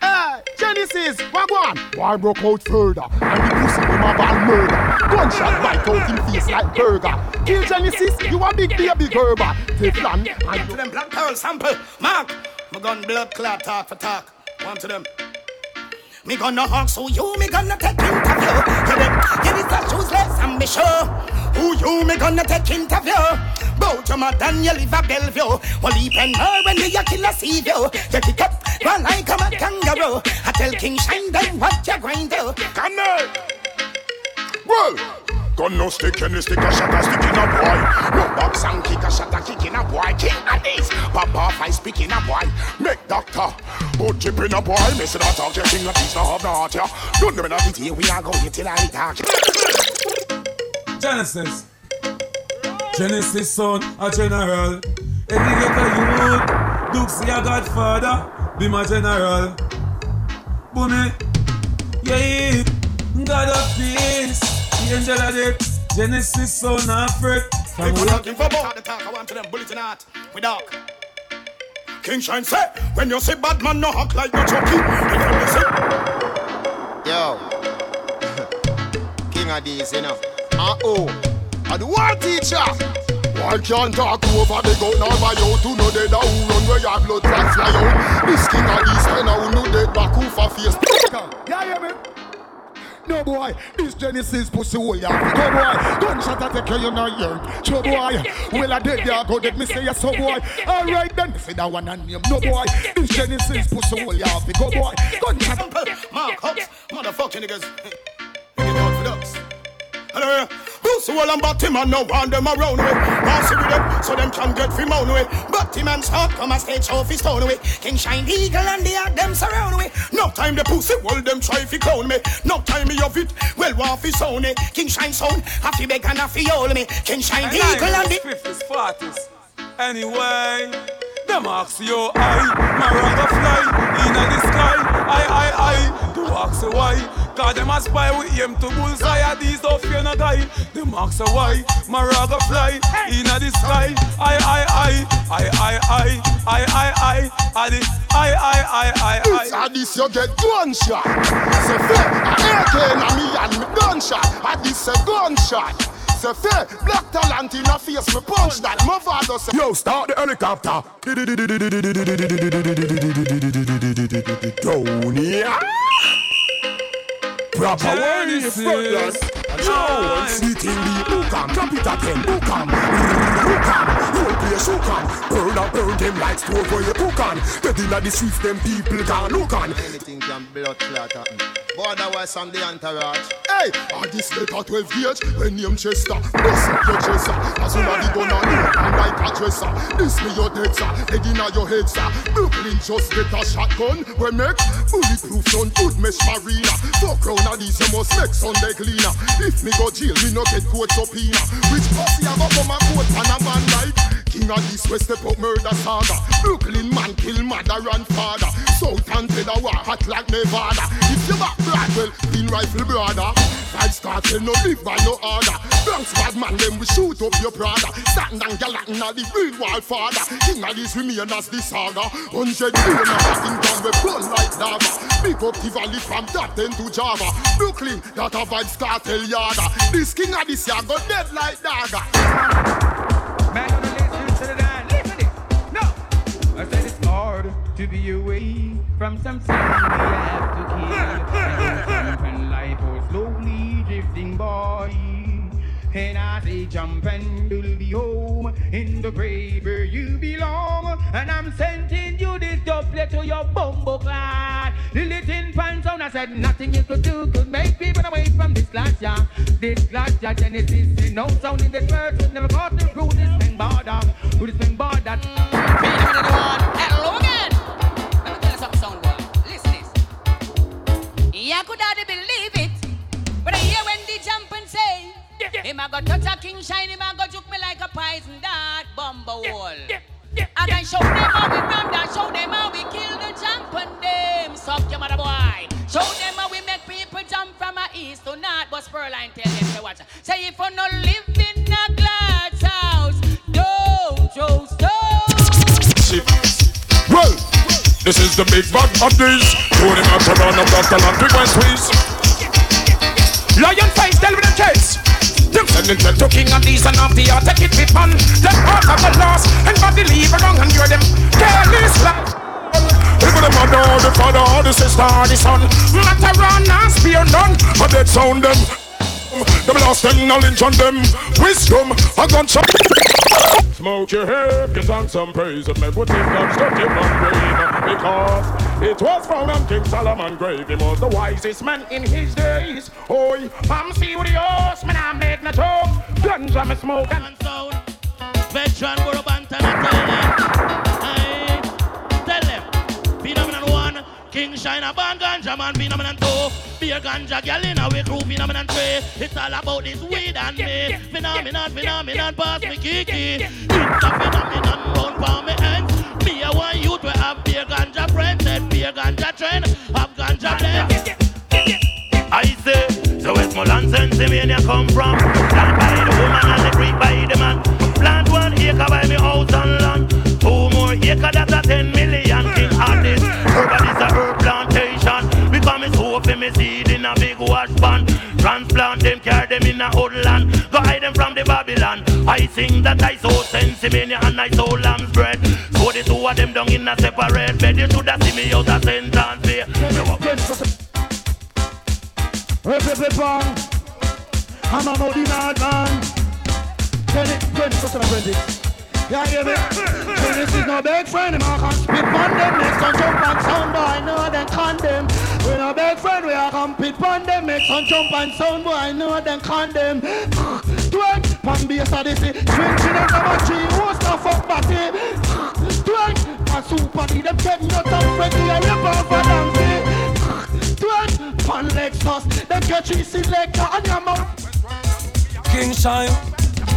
Hey, Genesis, one? War broke out further, and the pussy them a ball murder. Gunshot right out in face like burger. Kill Genesis, you a big baby gerber. Teflon, and to them black pearl sample. Mark, my gun blood clot talk for talk. One to them. Me gonna ask who you me gonna take interview. Yeah, this a chooselace and be sure. Who you me gonna take interview? Bout your mother you live a Bellevue. Well, even more when me a kill a sea view. You kick up, run like a kangaroo. I tell King Shine then what you going to do. Come on. Well, gun no stick, any stick a shot a stick in a boy. No box and kick a shot a kick in a boy. King of this, Papa fight speak in a boy. Make doctor, put chip in a boy. Me say that talk, your king of peace, no have no heart, yeah. Don't know me nothing here, we are going till I talk. Genesis. Genesis son, a general. Every ghetto youth, Dukes a godfather, be my general. Boomy, yeah, God of peace, the angel of death. Genesis son of fret. If we looking for more the talk, I want to them bulletin art. We dark. King Shine say, when you say bad man, no act like no jockey. If you say, Yo, King of these, you know. Uh oh, a the war teacher. Why can't talk over the gun or by you to know dead who run where your blood clot fly out? This king of these kind of who know dead back who for face. Yeah, yeah, man. No boy, this Genesis pussy hole ya. No boy, gunshot attack you, you know yearn. So boy, well I did there go did me say yes, so boy. Alright then, say that one and name. No boy, this Genesis pussy hole ya. Go boy, gunshot. Mark Hubs, motherfucking niggas. Niggas out for ducks. Hello, Pussy wall and Batty man no want them around me. Pass it with them so them can get free mound way. Batty man start come a stage show fi stone away. King shine eagle and the hawk them surround me. No time the pussy wall them try fi clown me. No time me of it. Well want fi sound me. King shine sound fi beg and fi hold me. King shine eagle and the fifties, forties. Anyway, them ask you I, Maraga fly in the sky. I, I, I. Do ask you why? Cause them a spy with him to bullseye. And these don't fear no guy. Them ask you why? Maraga fly in the sky. I, I, I. I, I, I. I, I, I. I, the- I, I, I, I, I. It's a this you get gunshot. Say fair, a AK na me and me gunshot. A this a gunshot. Say fair, black talent in a face me punch that. My father say, Yo, start the helicopter. Down here. Proper warning, frontline. Yo, sweet in the hookam, drop it again, hookam, hookam. You will play shookam, burn up, burn them like stove where you cook on. Dead inna the streets, them people can look on. Anything can blood clot happen. But otherwise, I'm the entourage. Hey, I this letter 12 gauge, when name Chester, bust up your chest, sir. As soon as the gun on and like a dresser. This me your dead, sir, head inna your head, sir. Brooklyn just get a shotgun, we make bulletproof on good mesh marina. Fuck round of these, you must make Sunday cleaner. If me go jail, me no get court subpoena. Which pussy I go come and court and a man like King of this West step up murder saga. Brooklyn man kill mother and father. South and Delaware hot like Nevada. If you back black, well, clean rifle brother. Five star tell no live by no order. Bronx bad man, them we shoot up your brother. Satin and Gallatin are the real wild father. King of this remain as the saga. Hundred million of Washington we burn like lava. Big up the valley from 10 to Java. Brooklyn, that a vibes cartel yada. This king of this year go dead like dagger. I to be away from some something we have to kill. And life was slowly drifting by. And I say jump and you'll be home in the grave where you belong. And I'm sending you this doublet to your bumbo clad. Lily tin pants on, I said nothing you could do could make people away from this last year. This last year, Genesis, in no sound in this world, never got the through this thing border. Who this thing border. Hello again. This. You could hardly believe it, But I hear when the jump and say, him a go touch a king shine, him a go juke me like a poison dart. soul. I can show them how we ram down, show them how we kill the jump on them. Suck your mother boy. Show them how we make people jump from a east to north. But Spurline tell them to watch. Say if you no live in a glass house, don't throw stones. Well, this is the big bad of these. Tony Macaron of Dr. Landry West Squeeze. Lion face, tell me the case. Them sending them to king and these and off the art, take it with fun. Them part of the loss, and body leave around and you're them careless like. Even the mother, the father, the sister, the son. Matter run and spear none. But they sound them. Them lost them knowledge on them. Wisdom, a gunshot. Smoke your hair, get on some praise and make what think God stuck him on grave. Because it was found on King Solomon grave. He was the wisest man in his days. Oi, I'm see with the horse, man, I make no talk. Ganja me smoke and sound. Veteran Bantan, I tell them. I tell them. Phenomenon one, King Shine a band ganja man, phenomenon two. Be a ganja gal in a way crew, phenomenon three. It's all about this weed and me. Phenomenon, phenomenon, pass me kiki. It's a phenomenon, round for me ends. Me a one youth we have beer ganja friends, and beer ganja trend, have ganja blend. I say, so Westmoreland Pennsylvania come from? Plant by the woman and the creek by the man. Plant one acre by me house and land. Two more acre that's a ten million. King artist, urban is a herb plantation. Become me me seed in a big wash pan. Transplant them, carry them in a woodland. Go hide them from the Babylon. I sing that I sow Pennsylvania and I sow lamb's bread. So the two of them down in a separate bed. You shoulda see me out a sentence here. Repepepong. I'm a Moody man. Twenty, twenty percent of credit. Yeah, hear me? So this is no big friend, I can spit on them Next on jump and sound boy, know them condemn We no big friend, we are compete on them Next on jump and sound boy, I know them condemn Twerk, pan bass of this Swing chin and come a tree, who's no fuck batty Twerk, a super D, them get nuts and Freddy And rip off a dance Twerk, pan Lexus Them get three selector and your mouth King Shine.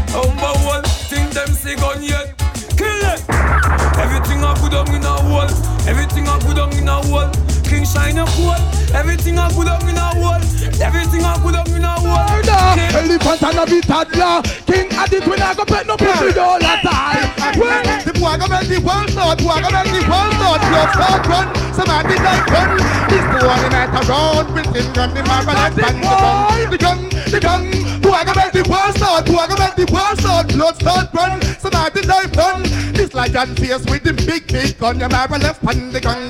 Number one, think them see gun yet. Kill it. Everything I put on in a wall. Everything I put on in a wall. King shine a cool. Everything I put on in a wall. Everything I put on in a wall. Elephant and a bit toddler. King Adit when I go pet no pussy all the time. Well, The boy go make the world not, boy go make the world not. Blood start run, somebody like gun. This boy in night around, within gun, the marble and pan the gun. The gun, the gun. Boy go make the world start, boy go make the world start. Blood start run, somebody like gun. This gun face with the big big gun, the marble left pan the gun.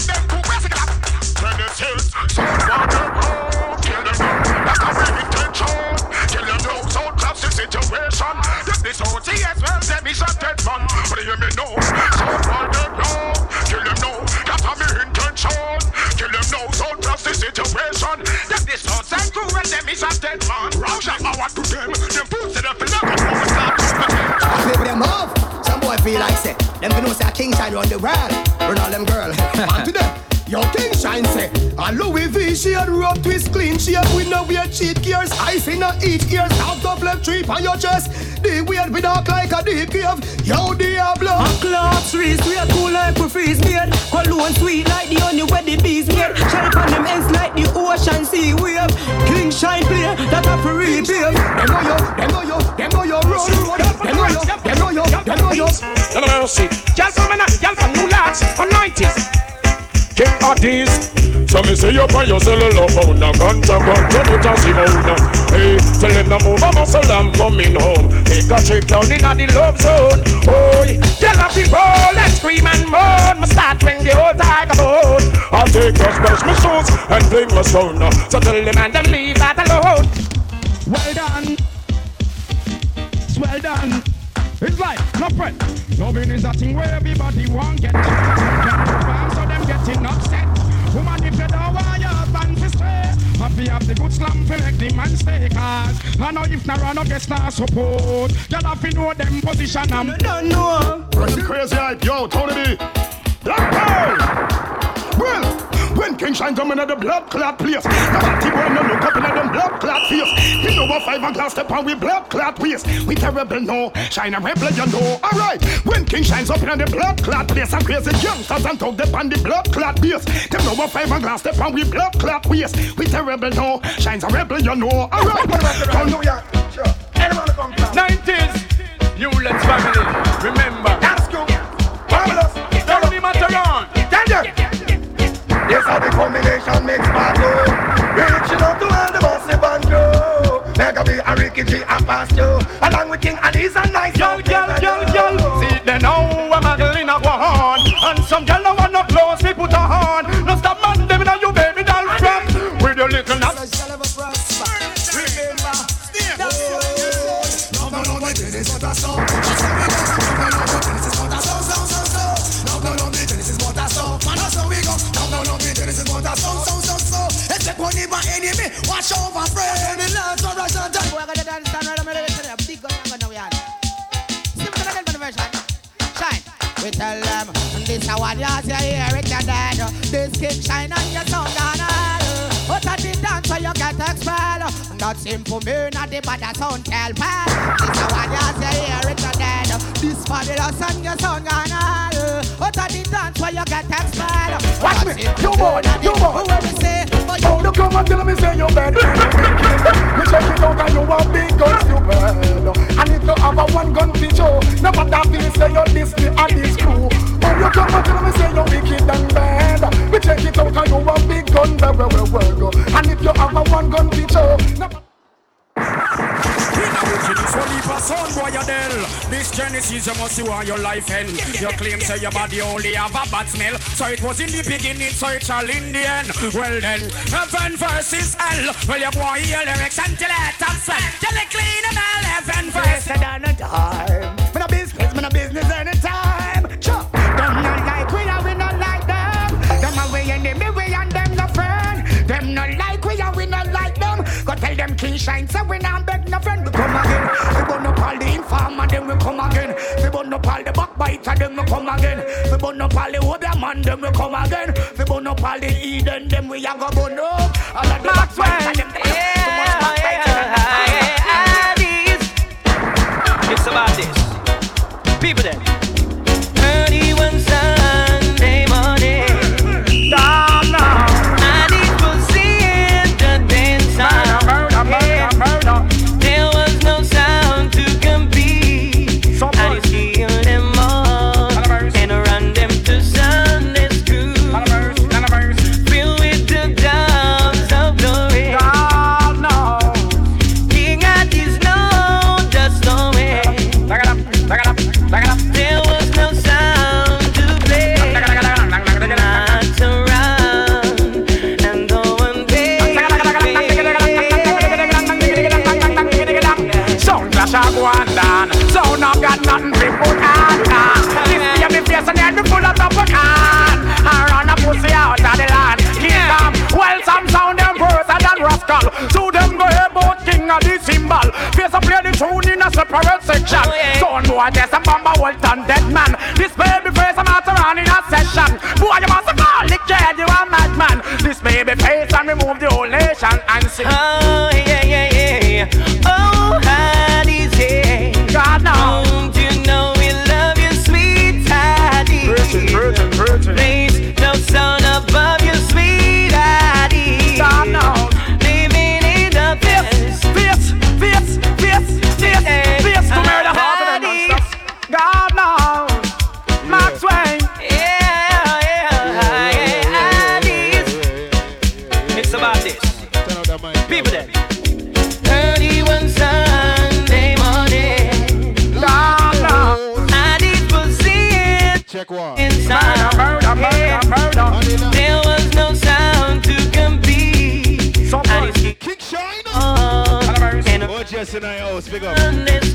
Situation. This whole TS well, let me shut that man. But you me know, so far dead now. Kill them now, that's a me intention. Kill them now, so that's the situation. That this whole cycle well, let me shut that man. Shot, I want to them. Them fools in the film, I'm start to Flip them off. Some boy feel like say, them can know say a king shine run the world. Run all them girl. On to them. Yo, King Shine say, a Louis V shade, rope twist clean shade, we no wear cheat gears, ice in a each ears, out of left tree on your chest. The weird we dark like a deep cave. Yo, Diablo. A clock trees, we are cool like we freeze made. Cologne sweet like the honey where the bees made. Shape on them ends like the ocean sea wave. King shine play, that a free babe. Them know you, them know you, them know you road road. Them know you, them know you, them know you. Y'all know. Y'all from y'all from New Lodge from 90s. King artist. So me say you buy your cellular phone a ganja ganja to just see now. Hey, tell them to move a muscle I'm coming home. Take a trip down in the love zone. Oh, Tell the roll and scream and moan. My start ring the old tiger bone. I'll take a splash my shoes and play my stone. So tell them and them leave that alone. Well done. Well done. It's like, no friend. Loving is a thing where everybody want get. Some so them getting upset. Woman, if you don't want your husband to stay, happy have the good slam to make the man stay. Cause I know if not run up, get star support. Y'all have to know them position. I'm don't know. Pressing crazy hype, yo, Tony B. Black Pearl. Well. When King Shine come in at the blood clot place. Nobody boy no look up in at them blood clot face. You know what five and glass step on we blood clot waist We terrible no, Shine a rebel you know. Alright, when King Shine's up in the blood clot place And crazy youngsters and talk them on the blood clot base Them know what five and glass step on we blood clot waist We terrible no, Shine's a rebel you know. Alright, from New York, sure. Anyone come from 90s, Newlands family. Remember Yes, how the combination makes glow. Reaching out to all the bossy band crew. Mega be a Ricky G and Past you. Along with King and he's a nice Yo, yo, yo, yo. See, they know This king shine on your sound and all. But at the dance, so you get expelled. Not simple, me, not the bad sound, tell pal. This is what you say, hear it, you're dead. This fabulous and your sound and all. But at the dance, so you get expelled. Watch me, you boy, you boy. Who we say? Oh, you come and tell me say you bad. Me check it out and you a big gun stupid. And if you have a one gun feature, no matter if you say you this me and this crew. Oh, you come and tell me say you wicked and bad. Me check it out and you a big gun very well well go. And if you have a one gun feature, no This one leave a sound boy you This Genesis you must see why your life end You claim say your body only have a bad smell So it was in the beginning so it shall in the end Well then, heaven versus hell Well you boy hear lyrics until it top swell Till it clean and all heaven versus Faster than a time. Me no business, me no business anytime. Them not like we and we not like them. Go tell them King Shine, so we not beg no friend. We come again. We burn up all the informer, then we come again. We burn up all the backbiter, then we come again. We burn up all the Obeah man, then we come again. We burn up all the Eden, then we a go burn up. All of the backbiter, them Oh, section Sound boy test and bamba Walton dead man. This baby face I'm out around in a session. Boy you must call it kid you a madman. This baby face and remove the whole nation and sing big up.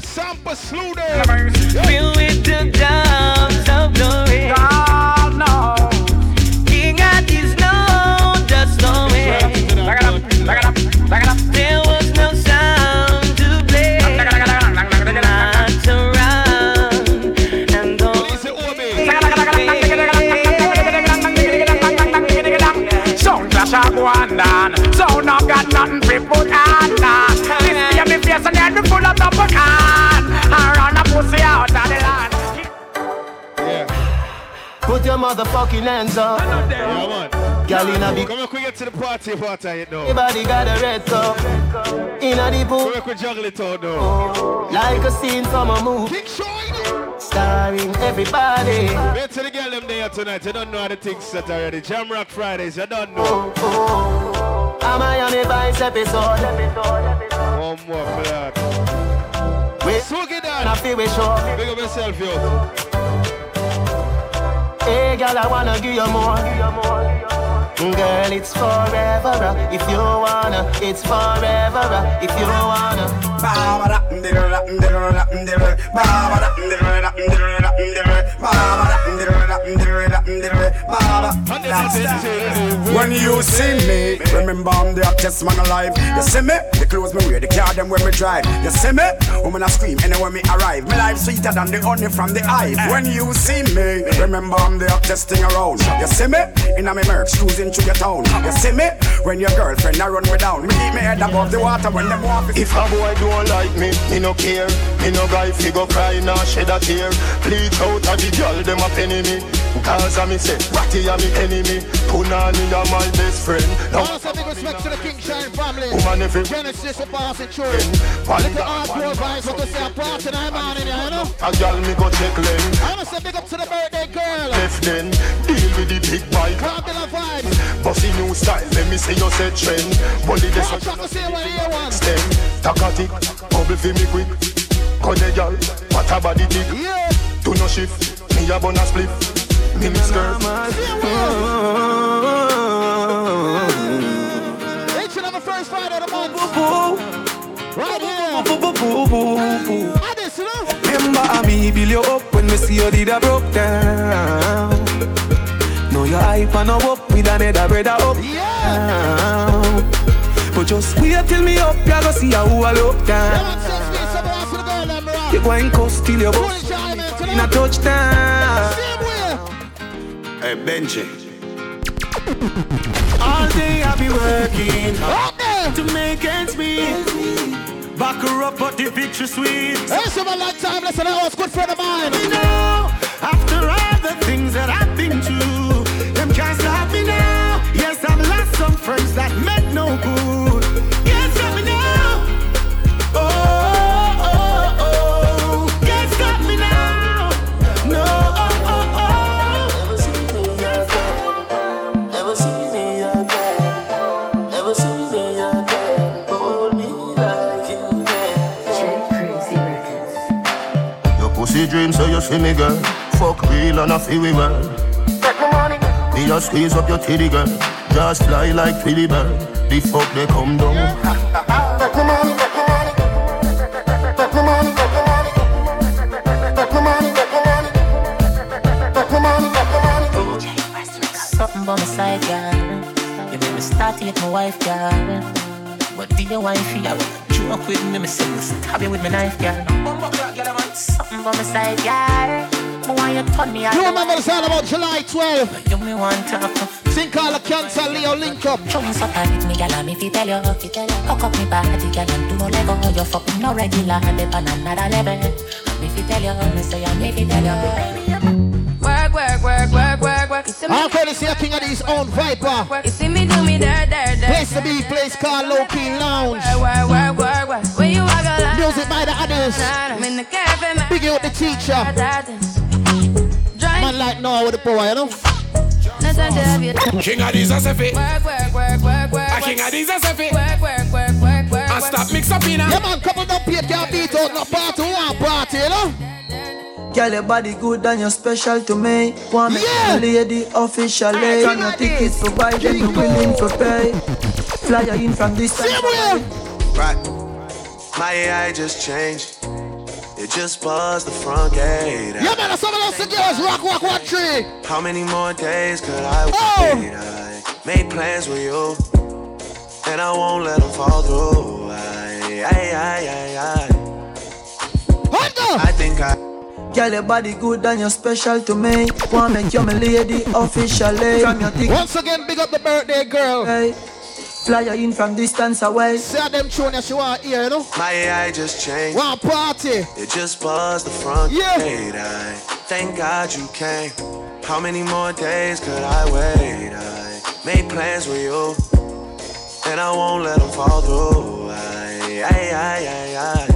Sampa Sluder. Your motherfucking hands up. Yeah, man. Girl in a big. Come on, quick get to the party, party, you know. Everybody got a red cup. In a the pool. Come on, quick juggle it all now. Like a scene from a movie. Starring everybody. Wait till the girl them there tonight. You don't know how the things set already. Jamrock Fridays, you don't know. Am I on a Vice episode? One more for that. Wait, Swag it down. I feel we sure. Big up yourself, yo. Hey, girl, I wanna give you more. Girl, it's forever uh, if you wanna. It's forever uh, if you wanna. When you see me, remember I'm the hottest man alive. You see me? The clothes me wear, the car them when me drive. You see me? Woman I scream anywhere me arrive. My life sweeter than the honey from the hive. When you see me, remember I'm the hottest thing around. You see me? In a me merch cruising through your town. You see me? When your girlfriend I run me down, me keep me head above the water when them walk. If a boy don't like me, me no care. Me no guy fi go cry nor shed a tear. Bleach out a the girl them a penny me. Cause I me say, Ratty a me enemy. Punani a my best friend. Now Also, big respect to the King Shine family. Woman, if it- Genesis for passing through. Little hardcore vibes, what to say, a party night man in here, you know? a girl me go check lane. I wanna say big up to the birthday girl. Left then, deal with the big bike. Formula vibes. Bossy new style, let me say you say trend. Body this Watch out to see what you want. stem. Takatic, bubble fi me quick. Cut the girl, what a body tick. Yeah. Do no shift, me a bun a split. Me me skirt. Mm-hmm. Each and every first Friday of the month. Right here. This, you know? Remember how me build you up when me see you did a broke down. Know your hype and no up with another brother up down. But just wait till me up, you go see how I look down. You go and cuss till you bust in a touchdown. Hey Benji. All day I be working to make ends meet. Back her up, but the victory sweet. Hey, some a long time, listen, I was good friend of mine. Me now, after all the things that I've been through, them can't stop me now. Yes, I've lost some friends that meant no good. See me girl. Fuck real and a feel we man. Me just squeeze up your titty girl. Just fly like Twilly bird. The fuck they come down. Something by my side, girl. You make me start to hit my wife, girl. But do your wifey, I want joke with me, me say you stab you with my knife, girl. Something by my side, girl. But you turn me out? You remember the sound about July 12? You me want to Think all the cancer, Leo link up. Come so tight, me gal, me fi tell you, fi tell you. Hook up me body, gal, and do no lego. You fucking no regular, dip on another level. Me fi tell you, me say, me fi tell you. Work, work. You see me I'll call this here King Addies own Viper. You see me do me there, there, there. Place to be, place called Low Key Lounge. Music by the others. I'm the. Big out the teacher. Man like Noah with the power, you know? King Addies a sefi. Work, work, work, work, work. A king of these a sefi. Work, work, work, work, work. And stop mix up in a. Yeah, man, couple up here can't beat out no party, one party, you know? Girl, your body good and you're special to me. Want me yeah. lady officially. And your tickets provided, you willing to pay. Fly in from this Same way. Right. My AI just changed. It just buzzed the front gate. Yeah, man, that's some of those girls. Rock, rock, one tree. How many more days could I Oh. wait? I made plans with you, and I won't let them fall through. I, I, I, I, I. I think I. Girl, your body good and you're special to me. Wanna make you my lady officially. From your thing. Once again, big up the birthday girl. Hey. Fly you in from distance away. Say them tune that she want here, you know. My AI just changed. One party. It just buzzed the front Yeah. gate. I thank God you came. How many more days could I wait? I made plans with you, and I won't let them fall through. I, I, I, I, I.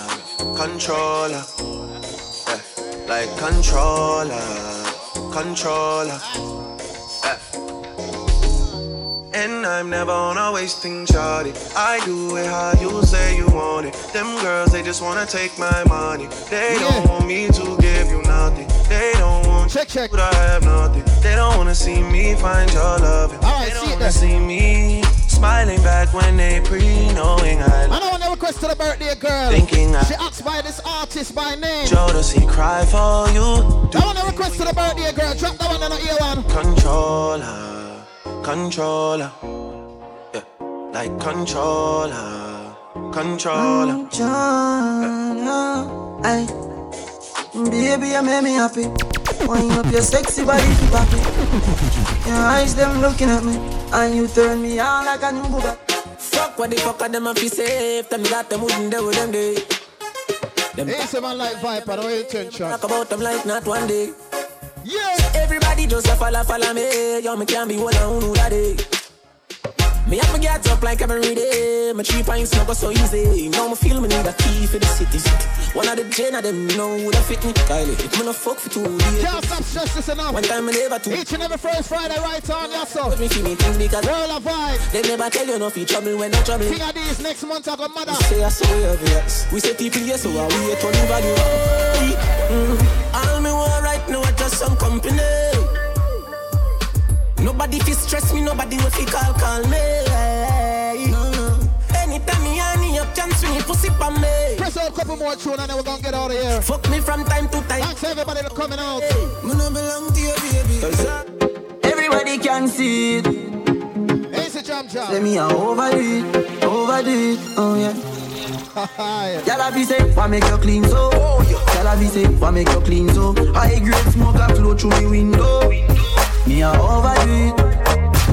controller. Yeah. Like controller, controller. Yeah. And I'm never on a wasting shawty. I do it how you say you want it. Them girls, they just wanna take my money. They don't want me to give you nothing. They don't want check, check. to have nothing. They don't wanna see me find your love. Alright, they don't see wanna see me smiling back when they pre knowing I I know one request to the birthday girl. Thinking I- she asked by this artist by name. Jodeci cry for you. I want to request to the birthday girl. Drop that one and the ear one. Controller, controller. Yeah, like controller, controller. Controller. Ay. Baby, you make me happy. Wind up your sexy body, keep happy. Your eyes, them looking at me. And you turn me on like a new Bugatti. Fuck what the fuck are them a fi safe Tell me that them wouldn't do with them day Them It's a man like Viper, no intention. talk about them like not one day Yeah Everybody just a follow, follow me Yo, me can't be one on who that day Me have me get up like every day My three pints not go so easy Now me feel me need a key for the city One of the gen of them know who that fit me Kylie, if me no fuck for two days Can't stop stress this enough. One time me never two Each and every first Friday, right on, sir. Put me feel me things because Roll a vibe. They never tell you no fi trouble when no trouble King Addies next month, I got mother. Say I saw you yes. We say people yes, so I we turn in value. Mm. All me want right now are just some company. Nobody fi stress me, nobody will fi call call me. No, no. Anytime me honey up chance when you pussy on me. Press out a couple more tune and then we're gonna get out of here. Fuck me from time to time. Thanks everybody for coming out. Me no belong to you, baby. Everybody can see it. Hey, It's a jam jam. Say me a overdo it, overdo it, oh yeah. Y'all be say, why make you clean so? Oh, Y'all be say, why make you clean so? High grade smoke a flow through the window. Me a overdo it.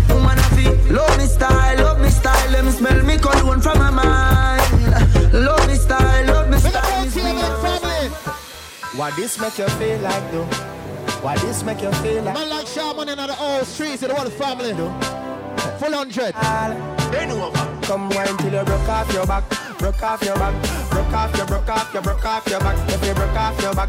Woman a fi love me style, love me style. Let me smell me cologne from my mind. Love me style, love me style. me smell. What this make you feel like though? What this make you feel like? Man like Shaman in the old streets of the whole family. Full hundred. Come wine till you broke off your back, broke off your back, broke off your, broke off your, broke off your back. If you broke off your back,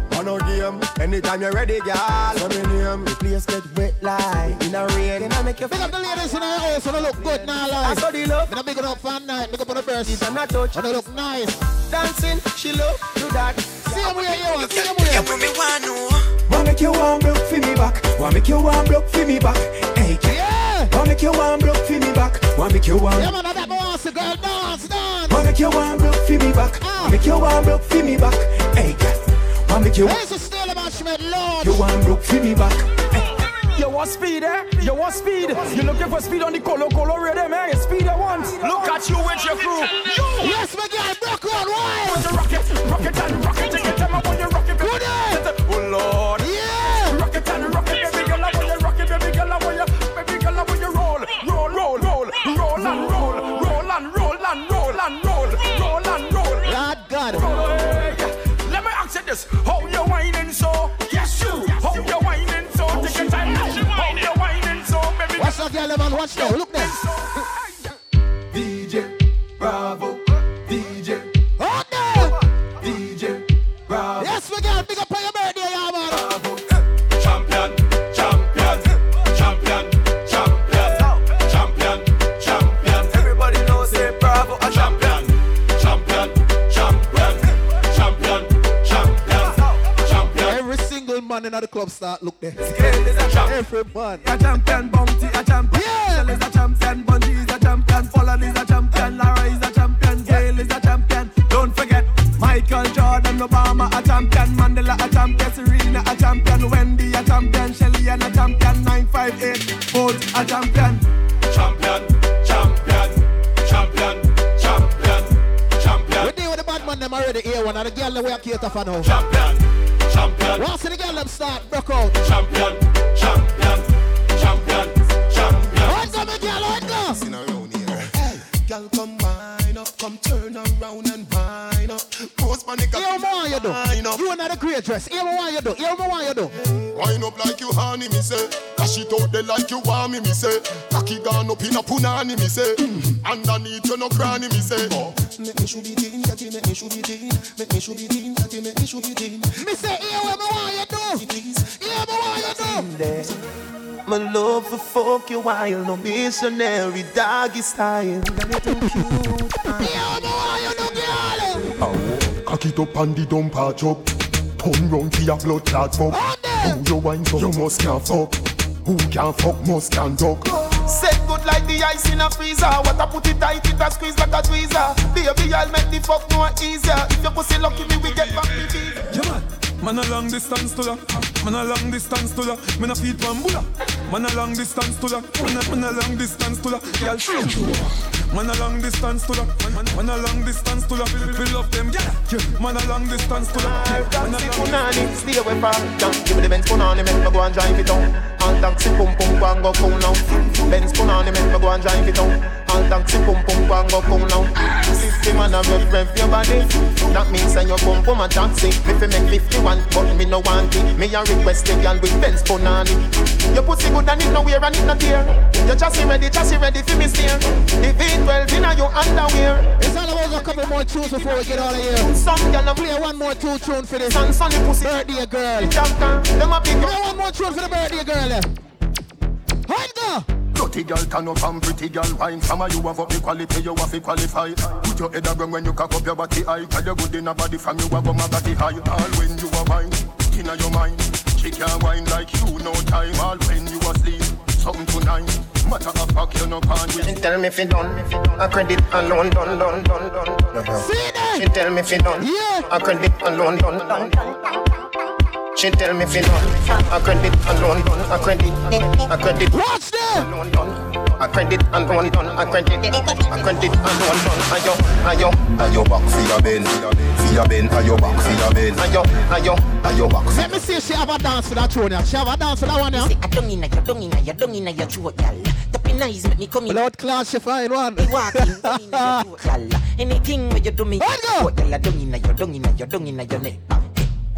On a game, anytime you're ready, girl. Come in name, the place get wet like in a rain. Then I make you Big up the ladies in the house, and they look good now, like. I saw the love. Then I big it up fan night, big up on the burst. It and I touch. And they look nice. Dancing, she love do that. See Same way you want, same way. Yeah, me want know. Why make you want block for me back? Why make you want block for me back? Hey, yeah. Why make you want block for me back? Why make you want? Yeah, man, I got my ass, girl, dance, dance. Why make you want block for me back? Ah. Why make you want block for me back? Hey, girl. Why make you? Here's a still about Schmidt, Lord. You want block for me back? You want speed, eh? You want speed. You looking for speed on the color, color rhythm, eh? Speed you want. Look at you with your crew. You. Yes, my guy, rock on, why? Want to rock it, and rock love for fuck you while no missionary doggy style. Oh. Cock it up and the dump a chop. Turn round for your blood clot fuck. Who you wine so you must can fuck. Who can fuck must can duck. Set good like the ice in a freezer. What I put it tight, it a squeeze like a tweezer. Baby, I'll make the fuck more easier. If your pussy lucky, me we get back the visa. Yeah, man. Man a long distance to la, man a long distance to la, man a feet one bulla. Man a long distance to la, man a, man a long distance to la, girl show. Man a long distance to la, man, man, a long distance to la, fill up them, yeah. Man a long distance to la, man a long punani, stay away from jam. Give me the Benz punani, make me go and drive it down. All taxi pum pum go and go cool now. Benz punani, make me go and drive it down. All taxi pum pum go and go cool now. Fifty man a rev rev your body. That means that your pum pum a taxi. Me fi make fifty one, but me no want it. Me a request the girl with Benz punani. Your pussy good and it no wear and it no tear. Your chassis ready, chassis ready fi me steer. The V12 inna your underwear. It's all about a couple more tunes before we get out of here. Some girl a Play one more two tune for this. Sun sunny pussy. Birthday girl. Them a big Play one more tune for the birthday girl. eh. Hold go. Dirty girl turn up and pretty girl wine. Some of you have up the quality, you have to qualify. Put your head around when you cock up your body high. Tell you good in a body from you have my body high. All when you are wine, inna your mind. She can wine like you no time. All when you asleep, something tonight. Matter of fact, you no pan with She tell me if it done, a credit alone done, done, done, done. She tell me if it done, a credit alone done, done. She tell me if it done, a credit alone done, a credit, a credit. Watch Alone done, a credit alone done, a credit, a credit alone done. Ayo, ayo, Ayo back for your bend, for your bend, ayo back for your bend ayo, ayo. Ayo back Let me see if she have a dance for that tune. yeah. She have a dance for that one, yeah. I don't inna your, don't inna your, don't inna your throat, y'all. Tapping eyes make me come in. Blood class, she find one. Me walking, don't inna your throat, y'all. Anything where you do me, throat, y'all. Don't inna your, don't inna your, don't inna your neck.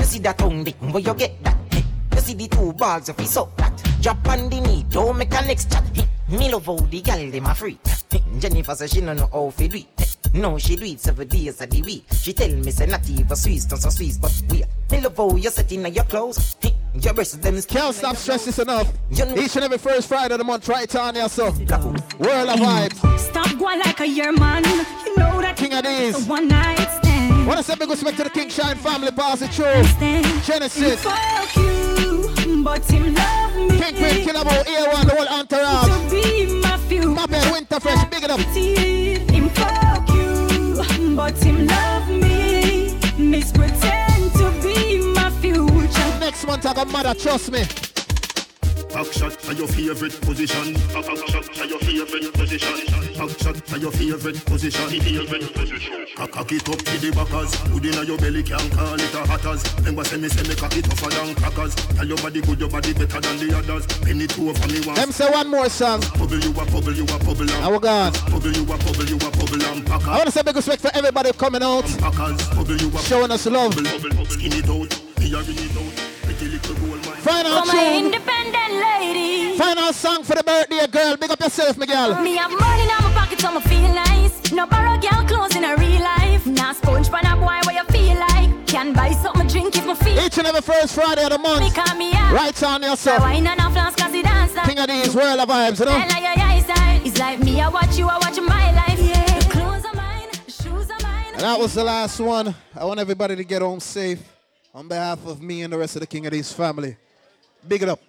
Hey, You see that tongue dick, where you get that? Hey, You see the two balls of his up that. Drop on the knee, don't make a next chat. Hey, Me love how the gal dem a free. Hey, Jennifer say she no know how fi do it. No, she do it seven days of the week. She tell me say not even Swiss, don't so Swiss, but we. Me love how you set in your clothes. Hey, Your breasts them Can't stop stress this enough. Each and every first Friday of the month, right on here, so. World of vibes. Stop going like a year man. You know that King Addies. one night stand. Wanna say big respect to the King Shine family, pass it through. Genesis. Fuck you, but him love me. Kingpin, Killable, A1, the whole entourage. To be my few. My bad, Winterfresh, big it up. Him fuck you, but him love me. Miss pretend to be my future. Next month I got mother, trust me. Back shot for your favorite position. Back shot for your favorite position. Back shot for your favorite position. Favorite position. Cock it up to the backers. Good inna your belly can call it a hatters. Remember say me say me cock it tougher than crackers. Tell your body good, your body better than the others. Penny two over me one. Them say one more song. Bubble you a bubble you a bubble and Our God. Bubble you a bubble you a bubble and packer. I wanna say big respect for everybody coming out. Packers. Bubble you a Showing us love. bubble bubble. Skin it out. Me a it out. Pretty little gold. Final For my tune. independent lady. Final song for the birthday girl. Big up yourself, Miguel. Me have money in my pocket, so me feel nice. No borrow girl clothes in a real life. Nah sponge pan a boy where you feel like. Can buy something drink if me feel. Each and every first Friday of the month. Me call me out. Right on yourself. So wine and a flask 'cause it dance. King Addies world of vibes, you know. Tell her your eyes. It's like me, I watch you, I watch my life. Yeah. The clothes are mine, the shoes are mine. And that was the last one. I want everybody to get home safe on behalf of me and the rest of the King Addies family. Big it up.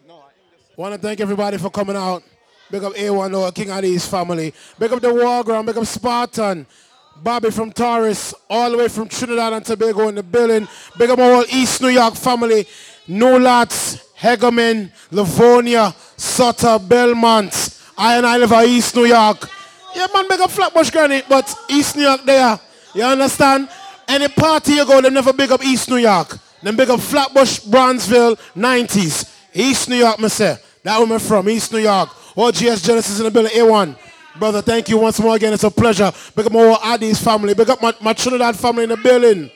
Want to thank everybody for coming out. Big up A1 Lower King Addy's family. Big up the War Ground. Big up Spartan. Bobby from Taurus, all the way from Trinidad and Tobago in the building. Big up all East New York family. New Lots, Hegeman, Livonia, Sutter, Belmont. I and I live in East New York. Yeah, man, big up Flatbush Granite, but East New York there. You understand? Any party you go, they never big up East New York. Then big up Flatbush, Brownsville, 90s. East New York, say. That woman from, East New York. OGS Genesis in the building, A1. Brother, thank you once more again. It's a pleasure. Big up my whole Addy's family. Big up my, my Trinidad family in the building.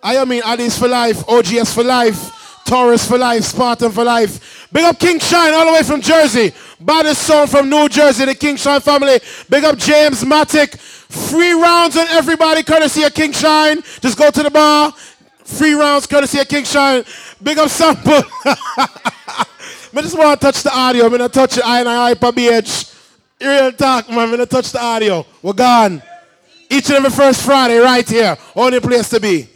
I mean Addy's for life, OGS for life, Taurus for life, Spartan for life. Big up King Shine all the way from Jersey. Baddest song from New Jersey, the King Shine family. Big up James Matic. Free rounds on everybody, courtesy of King Shine. Just go to the bar. Free rounds, courtesy of King Shine. Big up Sample. I just want to touch the audio. I'm going to touch it. I and I hyper BH. Real talk, man. I'm going to touch the audio. We're gone. Each and every first Friday right here. Only place to be.